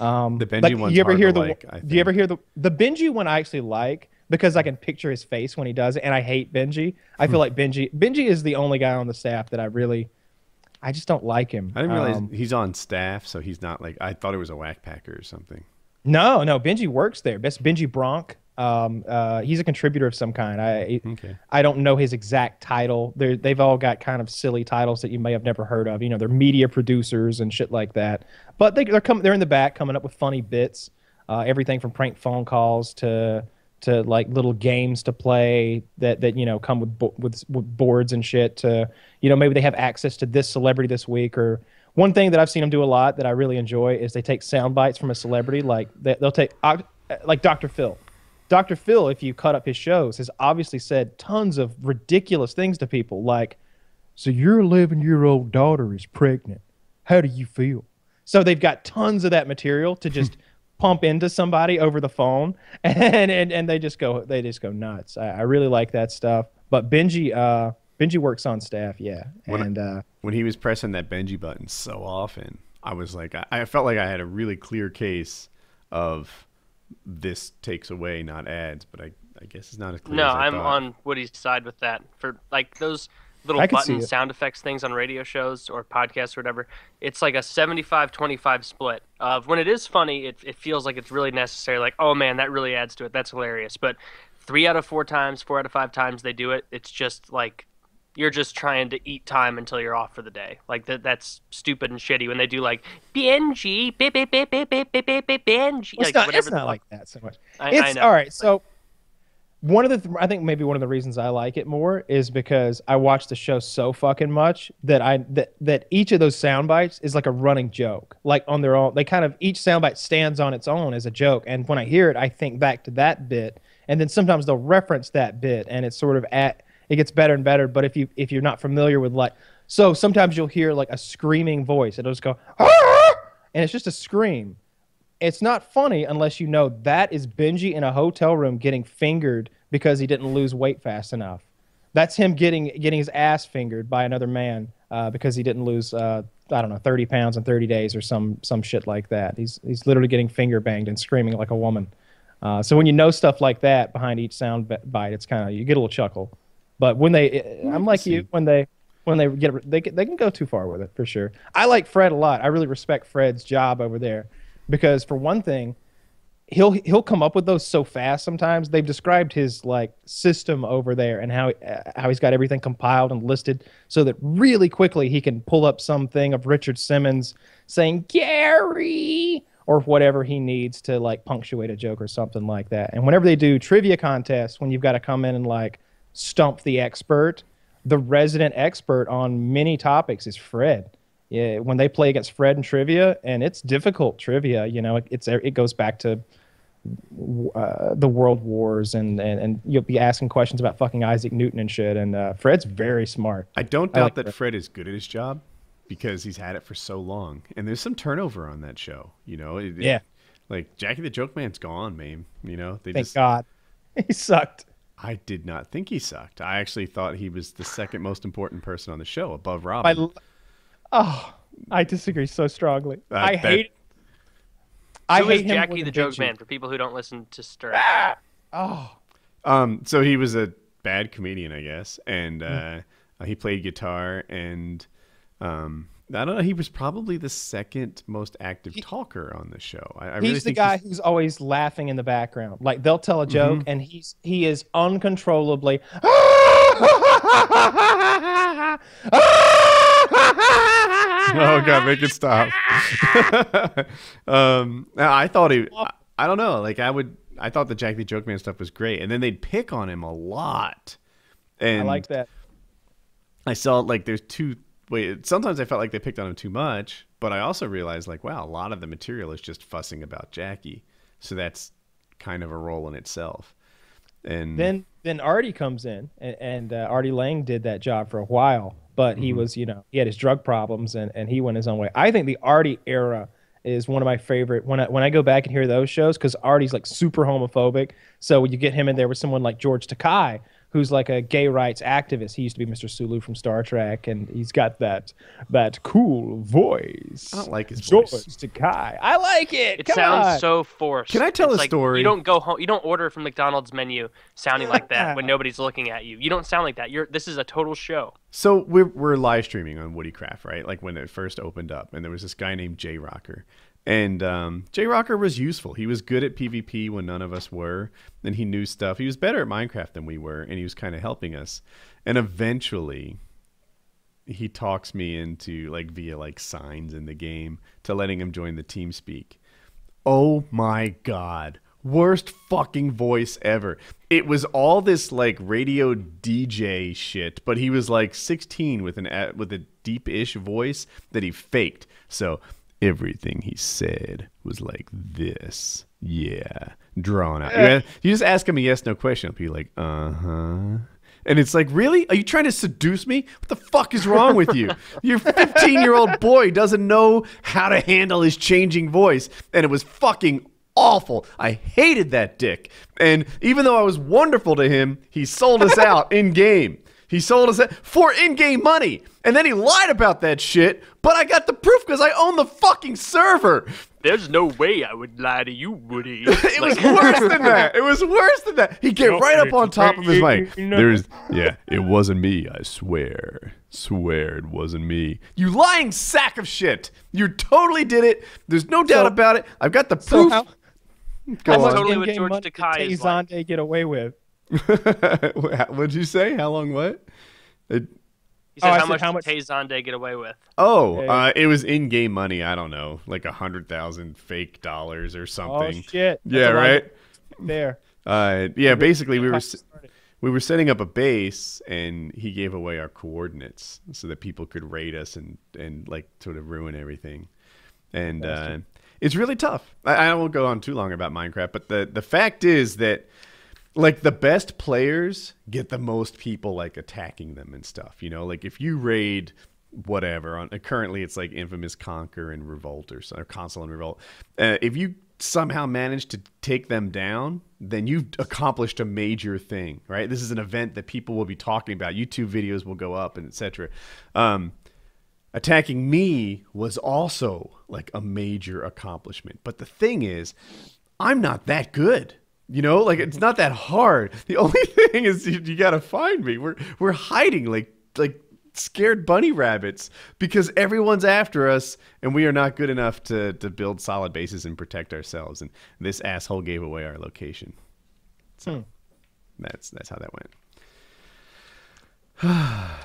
Um, The Benji like, one's you ever hear the like, I do you ever hear the the Benji one I actually like because I can picture his face when he does it, and I hate Benji. I Hmm. feel like Benji Benji is the only guy on the staff that I really I just don't like him. I didn't realize Um, he's on staff, so he's not like I thought it was a whack packer or something. no, no, Benji works there. Best Benji Bronk. Um, uh, he's a contributor of some kind. I Okay. I don't know his exact title. They're, they've all got kind of silly titles that you may have never heard of. You know, they're media producers and shit like that. But they, they're coming. They're in the back coming up with funny bits. Uh, everything from prank phone calls to to like little games to play that that you know come with bo- with, with boards and shit. To you know maybe they have access to this celebrity this week or. One thing that I've seen them do a lot that I really enjoy is they take sound bites from a celebrity, like they, they'll take, uh, like Dr. Phil. Dr. Phil, if you cut up his shows, has obviously said tons of ridiculous things to people like, So your 11 year old daughter is pregnant. How do you feel? So they've got tons of that material to just pump into somebody over the phone and, and, and they just go they just go nuts. I, I really like that stuff. But Benji uh Benji works on staff, yeah. When I- And uh When he was pressing that Benji button so often, I was like, I, I felt like I had a really clear case of this takes away, not adds. But I, I guess it's not as clear. No, as I I'm thought. on Woody's side with that. For like those little I button sound effects things on radio shows or podcasts or whatever, it's like a 75-25 split. Of when it is funny, it, it feels like it's really necessary. Like, oh man, that really adds to it. That's hilarious. But three out of four times, four out of five times they do it, it's just like you're just trying to eat time until you're off for the day. Like that that's stupid and shitty when they do like Benji, bi- bi- bi- bi- bi- bi- bi- bi- Benji. Well, like it's not, it's not like that so much. I- I it's know. all right. So one of the th- I think maybe one of the reasons I like it more is because I watch the show so fucking much that I that that each of those sound bites is like a running joke. Like on their own, they kind of each sound bite stands on its own as a joke. And when I hear it, I think back to that bit, and then sometimes they'll reference that bit, and it's sort of at it gets better and better. But if you if you're not familiar with like so sometimes you'll hear like a screaming voice. It'll just go, "Ah!" and it's just a scream it's not funny unless you know that is Benji in a hotel room getting fingered because he didn't lose weight fast enough. That's him getting getting his ass fingered by another man uh, because he didn't lose uh, I don't know thirty pounds in thirty days or some some shit like that. He's he's literally getting finger banged and screaming like a woman. Uh, so when you know stuff like that behind each sound bite, it's kind of you get a little chuckle. But when they, I'm like you, when they when they get they can- they can go too far with it for sure. I like Fred a lot. I really respect Fred's job over there because for one thing, he'll he'll come up with those so fast sometimes. They've described his like system over there and how how he's got everything compiled and listed so that really quickly he can pull up something of Richard Simmons saying Gary or whatever he needs to like punctuate a joke or something like that. And whenever they do trivia contests when you've got to come in and like stump the expert, the resident expert on many topics is Fred yeah, when they play against Fred in trivia, and it's difficult trivia. You know, it, it's it goes back to uh, the World Wars, and, and and you'll be asking questions about fucking Isaac Newton and shit. And uh, Fred's very smart. I don't I doubt like that Fred. Fred is good at his job because he's had it for so long, and there's some turnover on that show. You know, It- it- Yeah. like Jackie the Joke Man's gone, man. You know, they Thank just. God, he sucked. I did not think he sucked. I actually thought he was the second most important person on the show, above I, Robin. l- oh, I disagree so strongly. Uh, I that- hate. I Who is hate Jackie more the than Joke Man for people who don't listen to Stern? Oh, Um, so he was a bad comedian, I guess, and Hmm. uh, uh, he played guitar, and um, I don't know. He was probably the second most active talker on the show. I, I really he's the think guy who's always laughing in the background. Like they'll tell a joke, Mm-hmm. and he's he is uncontrollably. Oh god, make it stop. um, I thought he. I, I don't know. Like I would. I thought the Jack the Joke Man stuff was great, and then they'd pick on him a lot. And I like that. I saw like there's two wait, sometimes I felt like they picked on him too much, but I also realized like, wow, a lot of the material is just fussing about Jackie. So that's kind of a role in itself. And Then then Artie comes in, and, and uh, Artie Lange did that job for a while, but Mm-hmm. he was you know he had his drug problems, and, and he went his own way. I think the Artie era is one of my favorite when I when I go back and hear those shows because Artie's like super homophobic. So when you get him in there with someone like George Takei, who's like a gay rights activist, he used to be Mr. Sulu from Star Trek, and he's got that that cool voice. I don't like his George voice. Takei. I like it. It Come sounds on. so forced. Can I tell It's a like story? You don't go home. You don't order from McDonald's menu sounding like that when nobody's looking at you. You don't sound like that. You're. This is a total show. So we're we're live streaming on Woodycraft, right? Like when it first opened up, and there was this guy named Jay Rocker, and um, Jay Rocker was useful. He was good at PvP when none of us were, and he knew stuff. He was better at Minecraft than we were, and he was kind of helping us. And eventually, he talks me into like via like signs in the game to letting him join the team speak. Oh my god. Worst fucking voice ever. It was all this like radio DJ shit, but he was like 16 with an a- with a deep-ish voice that he faked. So everything he said was like this. Yeah, drawn out. You, you just ask him a yes no question. He'll be like, "Uh-huh." And it's like, really? Are you trying to seduce me? What the fuck is wrong with you? Your 15 year old boy doesn't know how to handle his changing voice. And it was fucking awful. I hated that dick. And even though I was wonderful to him, he sold us out in game. He sold us out for in game money. And then he lied about that shit, but I got the proof because I own the fucking server. There's no way I would lie to you, Woody. It was worse than that. It was worse than that. He get right up on top of his mic. There's, yeah, it wasn't me. I swear, swear it wasn't me. You lying sack of shit. You totally did it. There's no doubt So- about it. I've got the So proof. how, Go how much on. Totally what in-game George money did Takei is like. Get away with? What'd you say? How long? What? It- He said, Oh, how said much how did much- Tay Zonday get away with? oh, Yeah, yeah. uh, it was in-game money. I don't know, like a hundred thousand fake dollars or something. Oh something. shit! That's yeah, a right. There. Uh, yeah, basically we were Tough s- started. we were setting up a base, and he gave away our coordinates so that people could raid us and and like sort of ruin everything. And uh, it's really tough. I, I won't go on too long about Minecraft, but the the fact is that like the best players get the most people like attacking them and stuff. You know, like if you raid whatever on currently it's like infamous conquer and revolt or, or console and revolt uh, if you somehow manage to take them down then you've accomplished a major thing right? This is an event that people will be talking about. Youtube videos will go up and etc um, attacking me was also like a major accomplishment. But the thing is i'm not that good you know like it's not that hard. The only thing is you, you gotta find me. We're we're hiding like like scared bunny rabbits because everyone's after us and we are not good enough to to build solid bases and protect ourselves. And this asshole gave away our location. So Hmm. that's that's how that went. A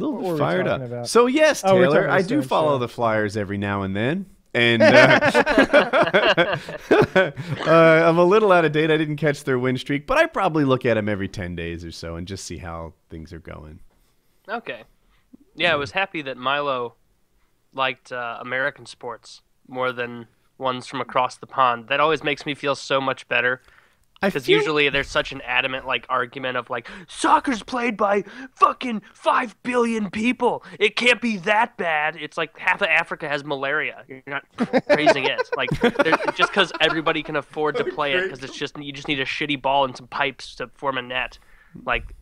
little What fired up. about? so yes Oh, taylor about i do follow show. the flyers every now and then and uh, uh, I'm a little out of date. I didn't catch their win streak, but I probably look at them every 10 days or so and just see how things are going. Okay. Yeah, I was happy that Milo liked uh, American sports more than ones from across the pond. That always makes me feel so much better. Because feel- usually there's such an adamant like argument of like soccer's played by fucking five billion people. It can't be that bad. It's like half of Africa has malaria. You're not praising it. Like just because everybody can afford to play it, because it's just you just need a shitty ball and some pipes to form a net. Like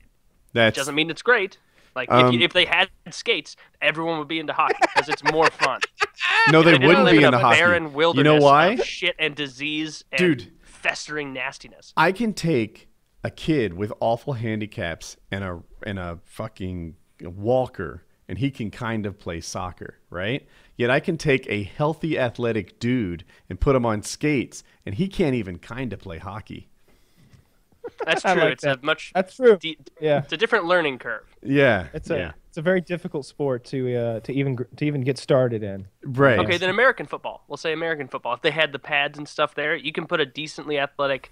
that doesn't mean it's great. Like Um, if, you, if they had skates, everyone would be into hockey because it's more fun. no, they They wouldn't be in into hockey. barren You know why? of shit and disease and Dude. Festering nastiness. I can take a kid with awful handicaps and a and a fucking walker and he can kind of play soccer, right? Yet I can take a healthy athletic dude and put him on skates and he can't even kind of play hockey. That's true. like it's that. a much That's true. de- Yeah. it's a different learning curve. Yeah. It's a yeah. It's a very difficult sport to uh, to even to even get started in. Right. Okay, then American football. We'll say American football. If they had the pads and stuff there, you can put a decently athletic,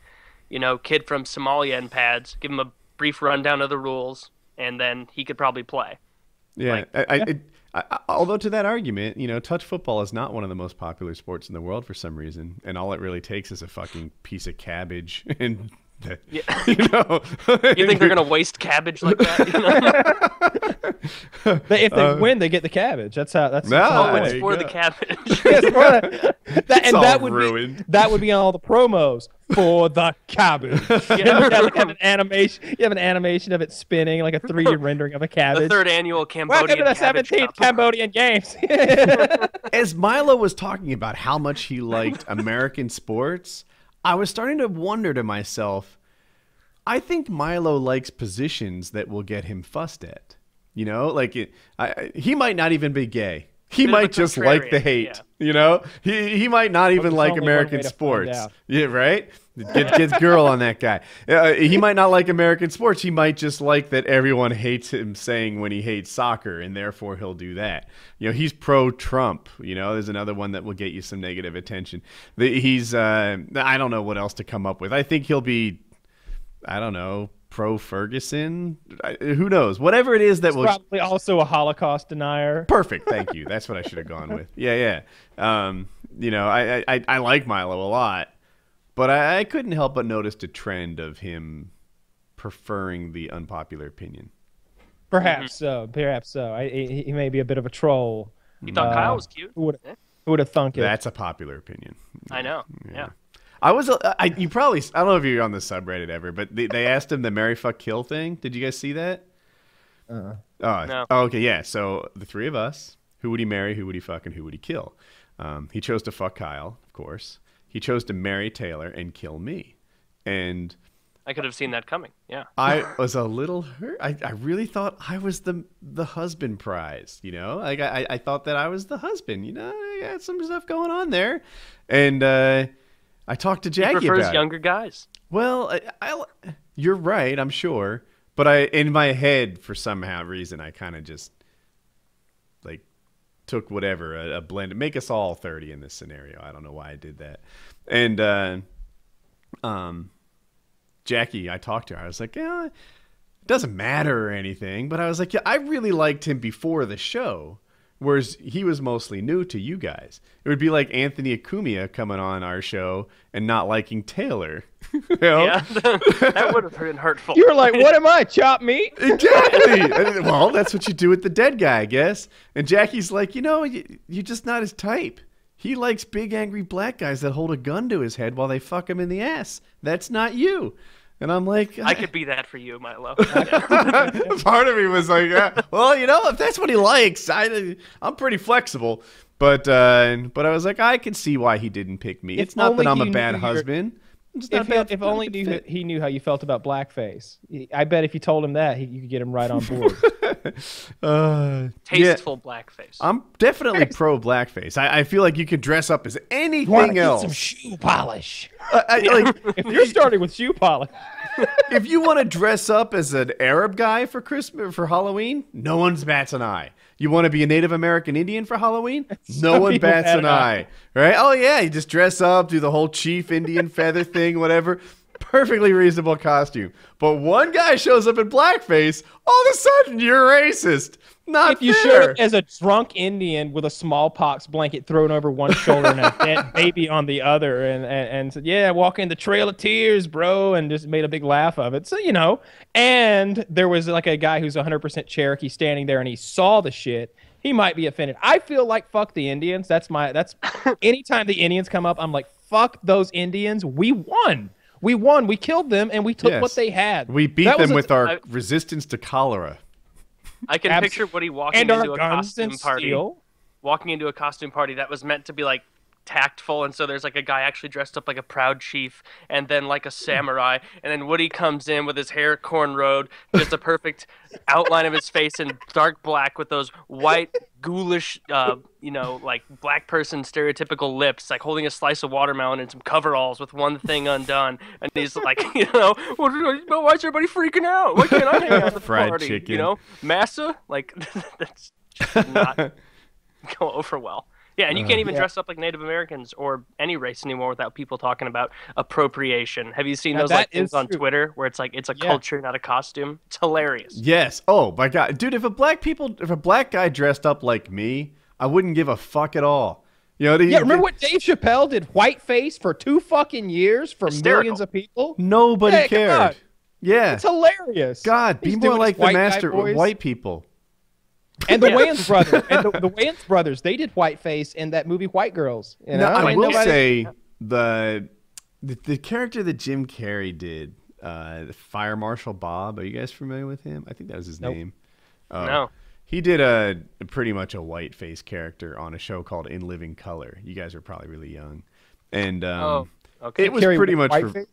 you know, kid from Somalia in pads, give him a brief rundown of the rules, and then he could probably play. Yeah, Like- I, I, it, I, I, although to that argument, you know, touch football is not one of the most popular sports in the world for some reason, and all it really takes is a fucking piece of cabbage and. The- Yeah. You know, You think they're gonna waste cabbage like that? You know? But if they Uh, win, they get the cabbage. That's how. That's No, that's how oh, it's there you for the cabbage. Yes, brother. That, and all that would ruined. be that would be on all the promos for the cabbage. Yeah. you have, have an animation. You have an animation of it spinning like a 3D rendering of a cabbage. the third annual Cambodian. Welcome Cambodian to the 17th Cambodian Games. As Milo was talking about how much he liked American sports, I was starting to wonder to myself, I think Milo likes positions that will get him fussed at. You know, like it, I, he might not even be gay. He Bit of a might just like the hate. yeah. You know, he he might not even like American way to find sports. Yeah, right. Get get girl on that guy. Uh, he might not like American sports. He might just like that everyone hates him saying when he hates soccer, and therefore he'll do that. You know, he's pro Trump. You know, there's another one that will get you some negative attention. The, he's uh, I don't know what else to come up with. I think he'll be, I don't know, pro Ferguson. Who knows? Whatever it is that will Probably also a Holocaust denier. Perfect. Thank you. That's what I should have gone with. Yeah, yeah. Um, you know, I, I I like Milo a lot, but I, I couldn't help but notice a trend of him preferring the unpopular opinion. Perhaps so. Perhaps so. I, he, he may be a bit of a troll. You thought Uh, Kyle was cute? Who would who would have thunk it? That's a popular opinion. I know. Yeah. I was, uh, I, you probably, I don't know if you're on the subreddit ever, but they, they asked him the Mary Fuck Kill thing. Did you guys see that? Uh-uh. Oh, No. oh, okay, yeah. So the three of us, who would he marry, who would he fuck, and who would he kill? Um, he chose to fuck Kyle, of course. He chose to marry Taylor and kill me. And I could have seen that coming. Yeah. I was a little hurt. I, I really thought I was the the husband prize, you know? Like I, I thought that I was the husband, you know? I got some stuff going on there. And uh, I talked to Jackie He prefers about it. younger guys. Well, I, I, you're right, I'm sure. But I, in my head, for somehow reason, I kind of just like took whatever a, a blend. Make us all 30 in this scenario. I don't know why I did that. And uh, um, Jackie, I talked to her. I was like, yeah, it doesn't matter or anything. But I was like, yeah, I really liked him before the show. Whereas he was mostly new to you guys. It would be like Anthony Cumia coming on our show and not liking Taylor. You know? Yeah. that would have been hurtful. You were like, what am I? Chop meat? Exactly. And, well, that's what you do with the dead guy, I guess. And Jackie's like, you know, you, you're just not his type. He likes big, angry black guys that hold a gun to his head while they fuck him in the ass. That's not you. And I'm like, I could be that for you, Milo. Yeah. part of me was like, yeah, well, you know, if that's what he likes, I, I'm pretty flexible. But uh, but I was like, I can see why he didn't pick me. If it's not that I'm a bad knew your- husband. I'm just If, a he, if only knew fit. he knew how you felt about blackface. I bet if you told him that, he, you could get him right on board. Uh, yeah, Tasteful blackface. I'm definitely pro blackface. I, I feel like you could dress up as Wanna anything get else. some shoe polish. I- I- like, If you're starting with shoe polish, if you want to dress up as an Arab guy for Christmas for Halloween, no one's bats an eye. You want to be a Native American Indian for Halloween? No one bats an eye. Right? Oh yeah, you just dress up, do the whole chief Indian feather thing, whatever. Perfectly reasonable costume. But one guy shows up in blackface, all of a sudden you're racist. Not if you fair. showed up as a drunk Indian with a smallpox blanket thrown over one shoulder and a dead baby on the other, and, and, and said, Yeah, walking the Trail of Tears, bro, and just made a big laugh of it. So, you know, and there was like a guy who's 100% Cherokee standing there and he saw the shit. He might be offended. I feel like fuck the Indians. That's my, that's anytime the Indians come up, I'm like, fuck those Indians. We won. We won. We killed them and we took Yes. what they had. we beat That was them a- with our I- resistance to cholera. I can Abs- picture Woody walking and into a costume party. steel. Walking into a costume party that was meant to be like tactful, and so there's like a guy actually dressed up like a proud chief, and then like a samurai, and then Woody comes in with his hair cornrowed, just a perfect outline of his face in dark black with those white ghoulish, uh, you know, like black person stereotypical lips, like holding a slice of watermelon and some coveralls with one thing undone, and he's like, you know, "What- why is everybody freaking out? Why can't I hang out at the Fried party? chicken. You know, massa, like that's not go over well. Yeah, and you can't uh-huh. even Yeah. dress up like Native Americans or any race anymore without people talking about appropriation. Have you seen Now those like things is on. Twitter where it's like it's a Yeah. culture, not a costume? It's hilarious. Yes. Oh my god, dude! If a black people, if a black guy dressed up like me, I wouldn't give a fuck at all. You know? Yeah, remember what Dave Chappelle did whiteface for two fucking years for Hysterical. millions of people? Nobody Hey, cared. Yeah. It's hilarious. God, be more like the master white people. And the Yeah. Wayans brothers, and the, the Wayans brothers, they did whiteface in that movie White Girls. You know, Now, I mean, will nobody- say the, the the character that Jim Carrey did, uh, the Fire Marshal Bob. Are you guys familiar with him? I think that was his Nope. name. Oh. No. He did a pretty much a white face character on a show called In Living Color. You guys are probably really young, and um, Oh, okay. it was Carrey pretty much re-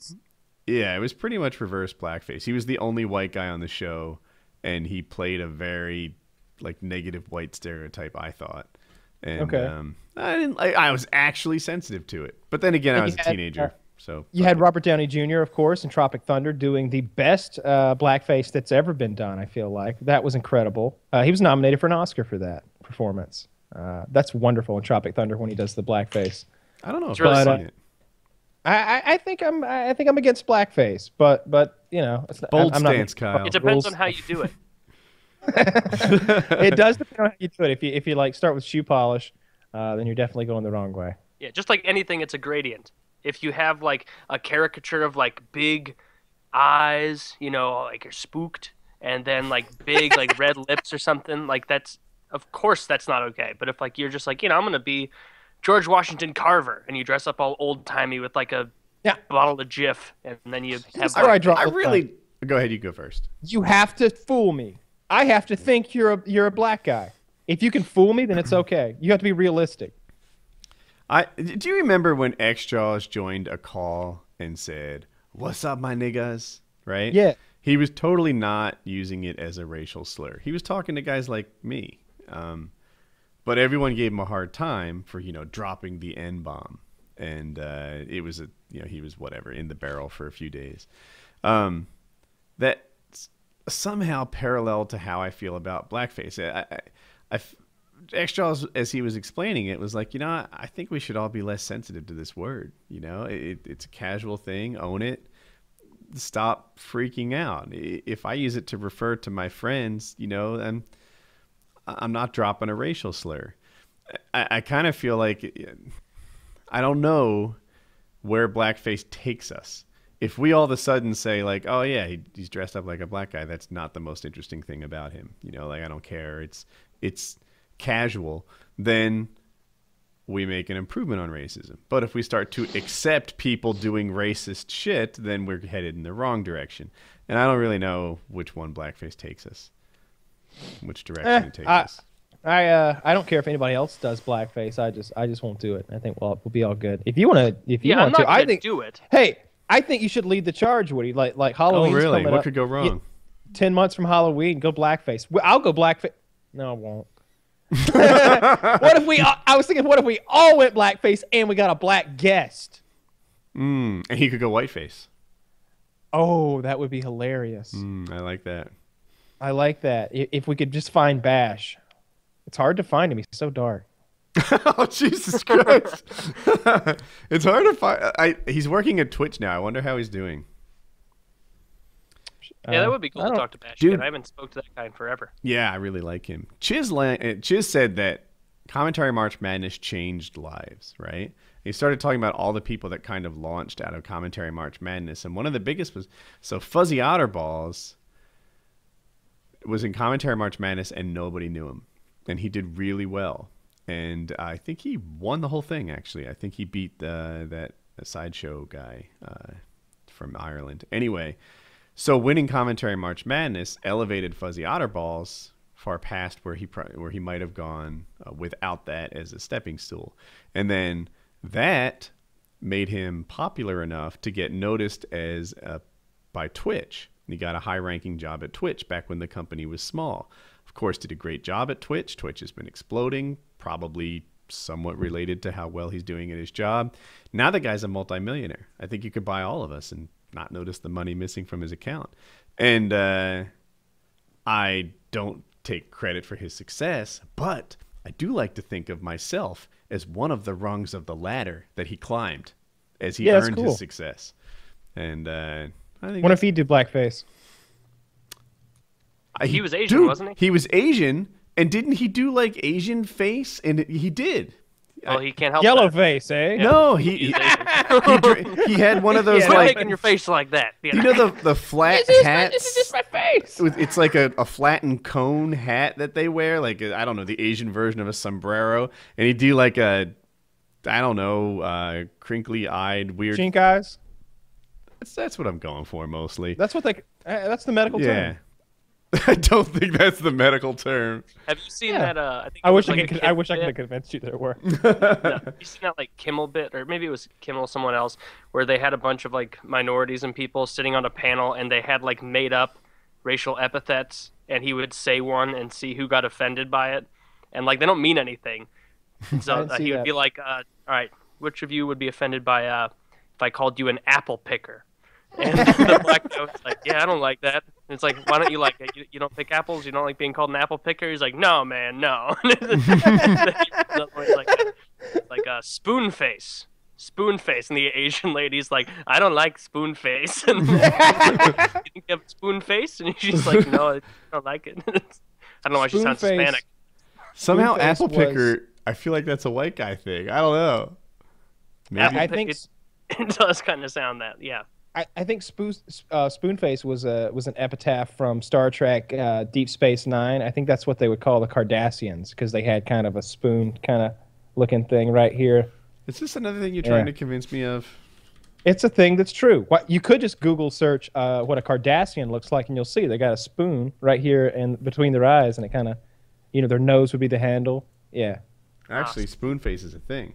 yeah, it was pretty much reverse blackface. He was the only white guy on the show, and he played a very like negative white stereotype. I thought, and Okay. um, I didn't. I, I was actually sensitive to it, but then again, I was you a had, teenager, uh, so You had Robert Downey Jr., of course, in Tropic Thunder, doing the best uh, blackface that's ever been done. I feel like that was incredible. Uh, he was nominated for an Oscar for that performance. Uh, that's wonderful in Tropic Thunder when he does the blackface. I don't know if really I've fun. it. I, I, I think I'm I think I'm against blackface, but but you know, it's not, Bold I'm not- stance, Kyle. It depends rules. on how you do it. it does depend on how you do it. If you if you like start with shoe polish, uh, then you're definitely going the wrong way. Yeah, just like anything, it's a gradient. If you have like a caricature of like big eyes, you know, like you're spooked, and then like big like red lips or something, like that's of course that's not okay. But if like you're just like you know I'm gonna be George Washington Carver, and you dress up all old timey with like a Yeah. bottle of Jif, and then you have That's where I draw. I the line. really go ahead. You go first. you have to fool me. I have to think you're a you're a black guy. If you can fool me, then it's okay. You have to be realistic. I do you remember when X Jaws joined a call and said, "What's up, my niggas?" Right? Yeah. He was totally not using it as a racial slur. He was talking to guys like me. Um, but everyone gave him a hard time for you know dropping the N bomb, and uh, it was a you know he was whatever in the barrel for a few days. Um, that somehow parallel to how I feel about blackface. I, I, I X as he was explaining it, was like, you know, I, think we should all be less sensitive to this word. You know, it, it's a casual thing. Own it. Stop freaking out. If I use it to refer to my friends, you know, I'm I'm not dropping a racial slur. I, I kind of feel like I don't know where blackface takes us. If we all of a sudden say like, "Oh yeah, he, he's dressed up like a black guy," that's not the most interesting thing about him. You know, like I don't care. It's it's casual. Then we make an improvement on racism. But if we start to accept people doing racist shit, then we're headed in the wrong direction. And I don't really know which one blackface takes us. Which direction Eh, it takes I- us. I uh, I don't care if anybody else does blackface. I just I just won't do it. I think well we'll be all good. If you want to, if you Yeah, I'm want not to, gonna I think. do it. Hey, I think you should lead the charge, Woody. Like like Halloween. Oh really? What up. could go Yeah, wrong? Ten months from Halloween, go blackface. Well, I'll go blackface. No, I won't. what if we? I was thinking, what if we all went blackface and we got a black guest? Mm, and he could go whiteface. Oh, that would be hilarious. Mm, I like that. I like that. If we could just find Bash, it's hard to find him. He's so dark. oh Jesus Christ! it's hard to find. I he's working at Twitch now. I wonder how he's doing. Yeah, Uh, that would be cool to talk to Bash. Dude. I haven't spoke to that guy in forever. Yeah, I really like him. Chiz, uh, Chiz said that commentary March Madness changed lives, right? He started talking about all the people that kind of launched out of commentary March Madness, and one of the biggest was so Fuzzy Otterballs was in commentary March Madness, and nobody knew him, and he did really well, and I think he won the whole thing. Actually, I think he beat uh, that sideshow guy uh, from Ireland. Anyway. So winning commentary March Madness elevated Fuzzy Otterballs far past where he pro- where he might have gone uh, without that as a stepping stool, and then that made him popular enough to get noticed as uh, by Twitch. He got a high-ranking job at Twitch back when the company was small. Of course, did a great job at Twitch. Twitch has been exploding, probably somewhat related to how well he's doing at his job. Now the guy's a multimillionaire. I think you could buy all of us and not notice the money missing from his account. And uh, I don't take credit for his success, but I do like to think of myself as one of the rungs of the ladder that he climbed as he Yeah, earned cool. his success. And uh, I think What if he did blackface? I- He was Asian, dude, wasn't he? He was Asian, and didn't he do like Asian face? And he did. Well, he can't help Yellow that. face, eh? No, he he, he, dr- he had one of those Yeah, Quit like making your face like that. You you know? know the the flat This is, my, hats. this is just my face. It's like a, a flattened cone hat that they wear, like I I don't know the Asian version of a sombrero, and he'd do like a I don't know uh, crinkly eyed weird. Chink eyes. That's, that's what I'm going for mostly. That's what they. Uh, that's the medical yeah, term. I don't think that's the medical term. Have you seen Yeah. that? Uh, I think I wish was I could. a I wish I Kimmel could have convinced you there were. No, have you seen that like Kimmel bit, or maybe it was Kimmel, someone else, where they had a bunch of like minorities and people sitting on a panel, and they had like made up racial epithets, and he would say one and see who got offended by it, and like they don't mean anything. So uh, he would that. be like, uh, "All right, which of you would be offended by uh, if I called you an apple picker?" And the black guy was like, "Yeah, I don't like that." And it's like, "Why don't you like it? You, you don't pick apples? You don't like being called an apple picker?" He's like, "No, man, no." like, like a spoon face, spoon face, and the Asian lady's like, "I don't like spoon face." And you think you have a spoon face? And she's like, "No, I don't like it." I don't know why she sounds Spoon face. Hispanic. Somehow, Spoonface apple was- picker. I feel like that's a white guy thing. I don't know. Maybe. I think. pick- It does kind of sound that, yeah. I, I think Spoon, uh, Spoonface was a was an epitaph from Star Trek uh, Deep Space Nine. I think that's what they would call the Cardassians because they had kind of a spoon kind of looking thing right here. Is this another thing you're trying to convince me of? It's a thing that's true. What you could just Google search uh, what a Cardassian looks like, and you'll see they got a spoon right here and between their eyes, and it kind of, you know, their nose would be the handle. Yeah. Actually, spoon face is a thing.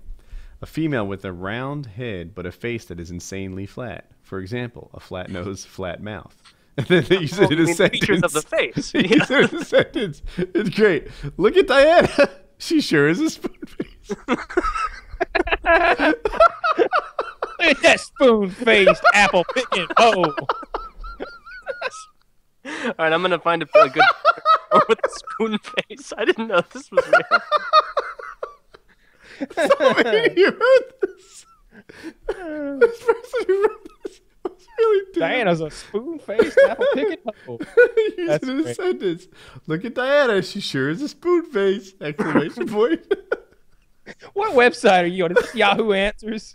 A female with a round head but a face that is insanely flat. For example, a flat nose, flat mouth. And then they use Well, it in you a sentence. features of the face. They use it in a sentence. It's great. Look at Diana. She sure is a spoon face. Look at that spoon faced apple picking. Oh, All right, I'm gonna find a, a good with a spoon face. I didn't know this was real. You wrote this. This person who wrote this was really dumb. Diana's a spoon faced apple picking. Oh. Use That's in a great. sentence. Look at Diana. She sure is a spoon face. Exclamation point. What website are you on? Is this Yahoo Answers?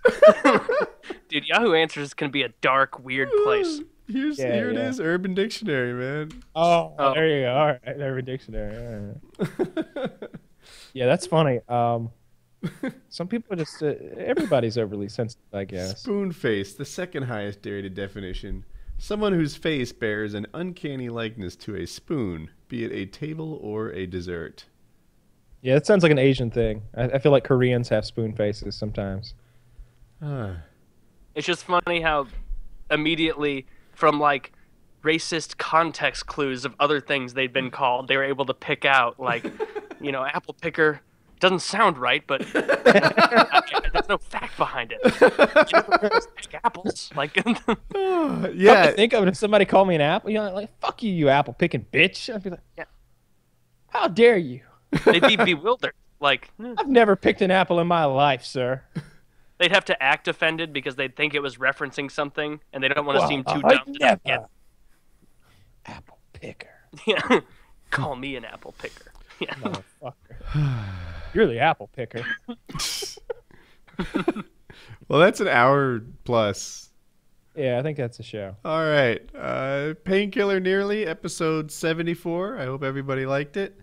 Dude, Yahoo Answers can be a dark, weird place. Here's, Yeah, here yeah. it is, Urban Dictionary, man. Oh, Oh. there you go. All right, every dictionary. all right. yeah, that's funny. Um, some people just uh, everybody's overly sensitive, I guess. Spoon face, the second highest dairy definition. Someone whose face bears an uncanny likeness to a spoon, be it a table or a dessert. Yeah, that sounds like an Asian thing. I, I feel like Koreans have spoon faces sometimes. Ah. It's just funny how immediately from like racist context clues of other things they'd been called, they were able to pick out like, you know, apple picker doesn't sound right, but there's no fact behind it. You know, just pick apples, like Ah, Yeah. yeah, think of it if somebody called me an apple. You know, like fuck you, you apple picking bitch. I'd be like, Yeah. how dare you? they'd be bewildered. Like hmm, I've never picked an apple in my life, sir. they'd have to act offended because they'd think it was referencing something, and they don't want to Well, seem too I'd dumb to never. get. Apple picker, Yeah, call me an apple picker. Yeah. motherfucker. You're the apple picker. well, that's an hour plus. Yeah, I think that's a show. All right. Uh, Painkiller Already, episode 74. I hope everybody liked it.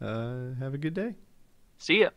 Uh, have a good day. See ya.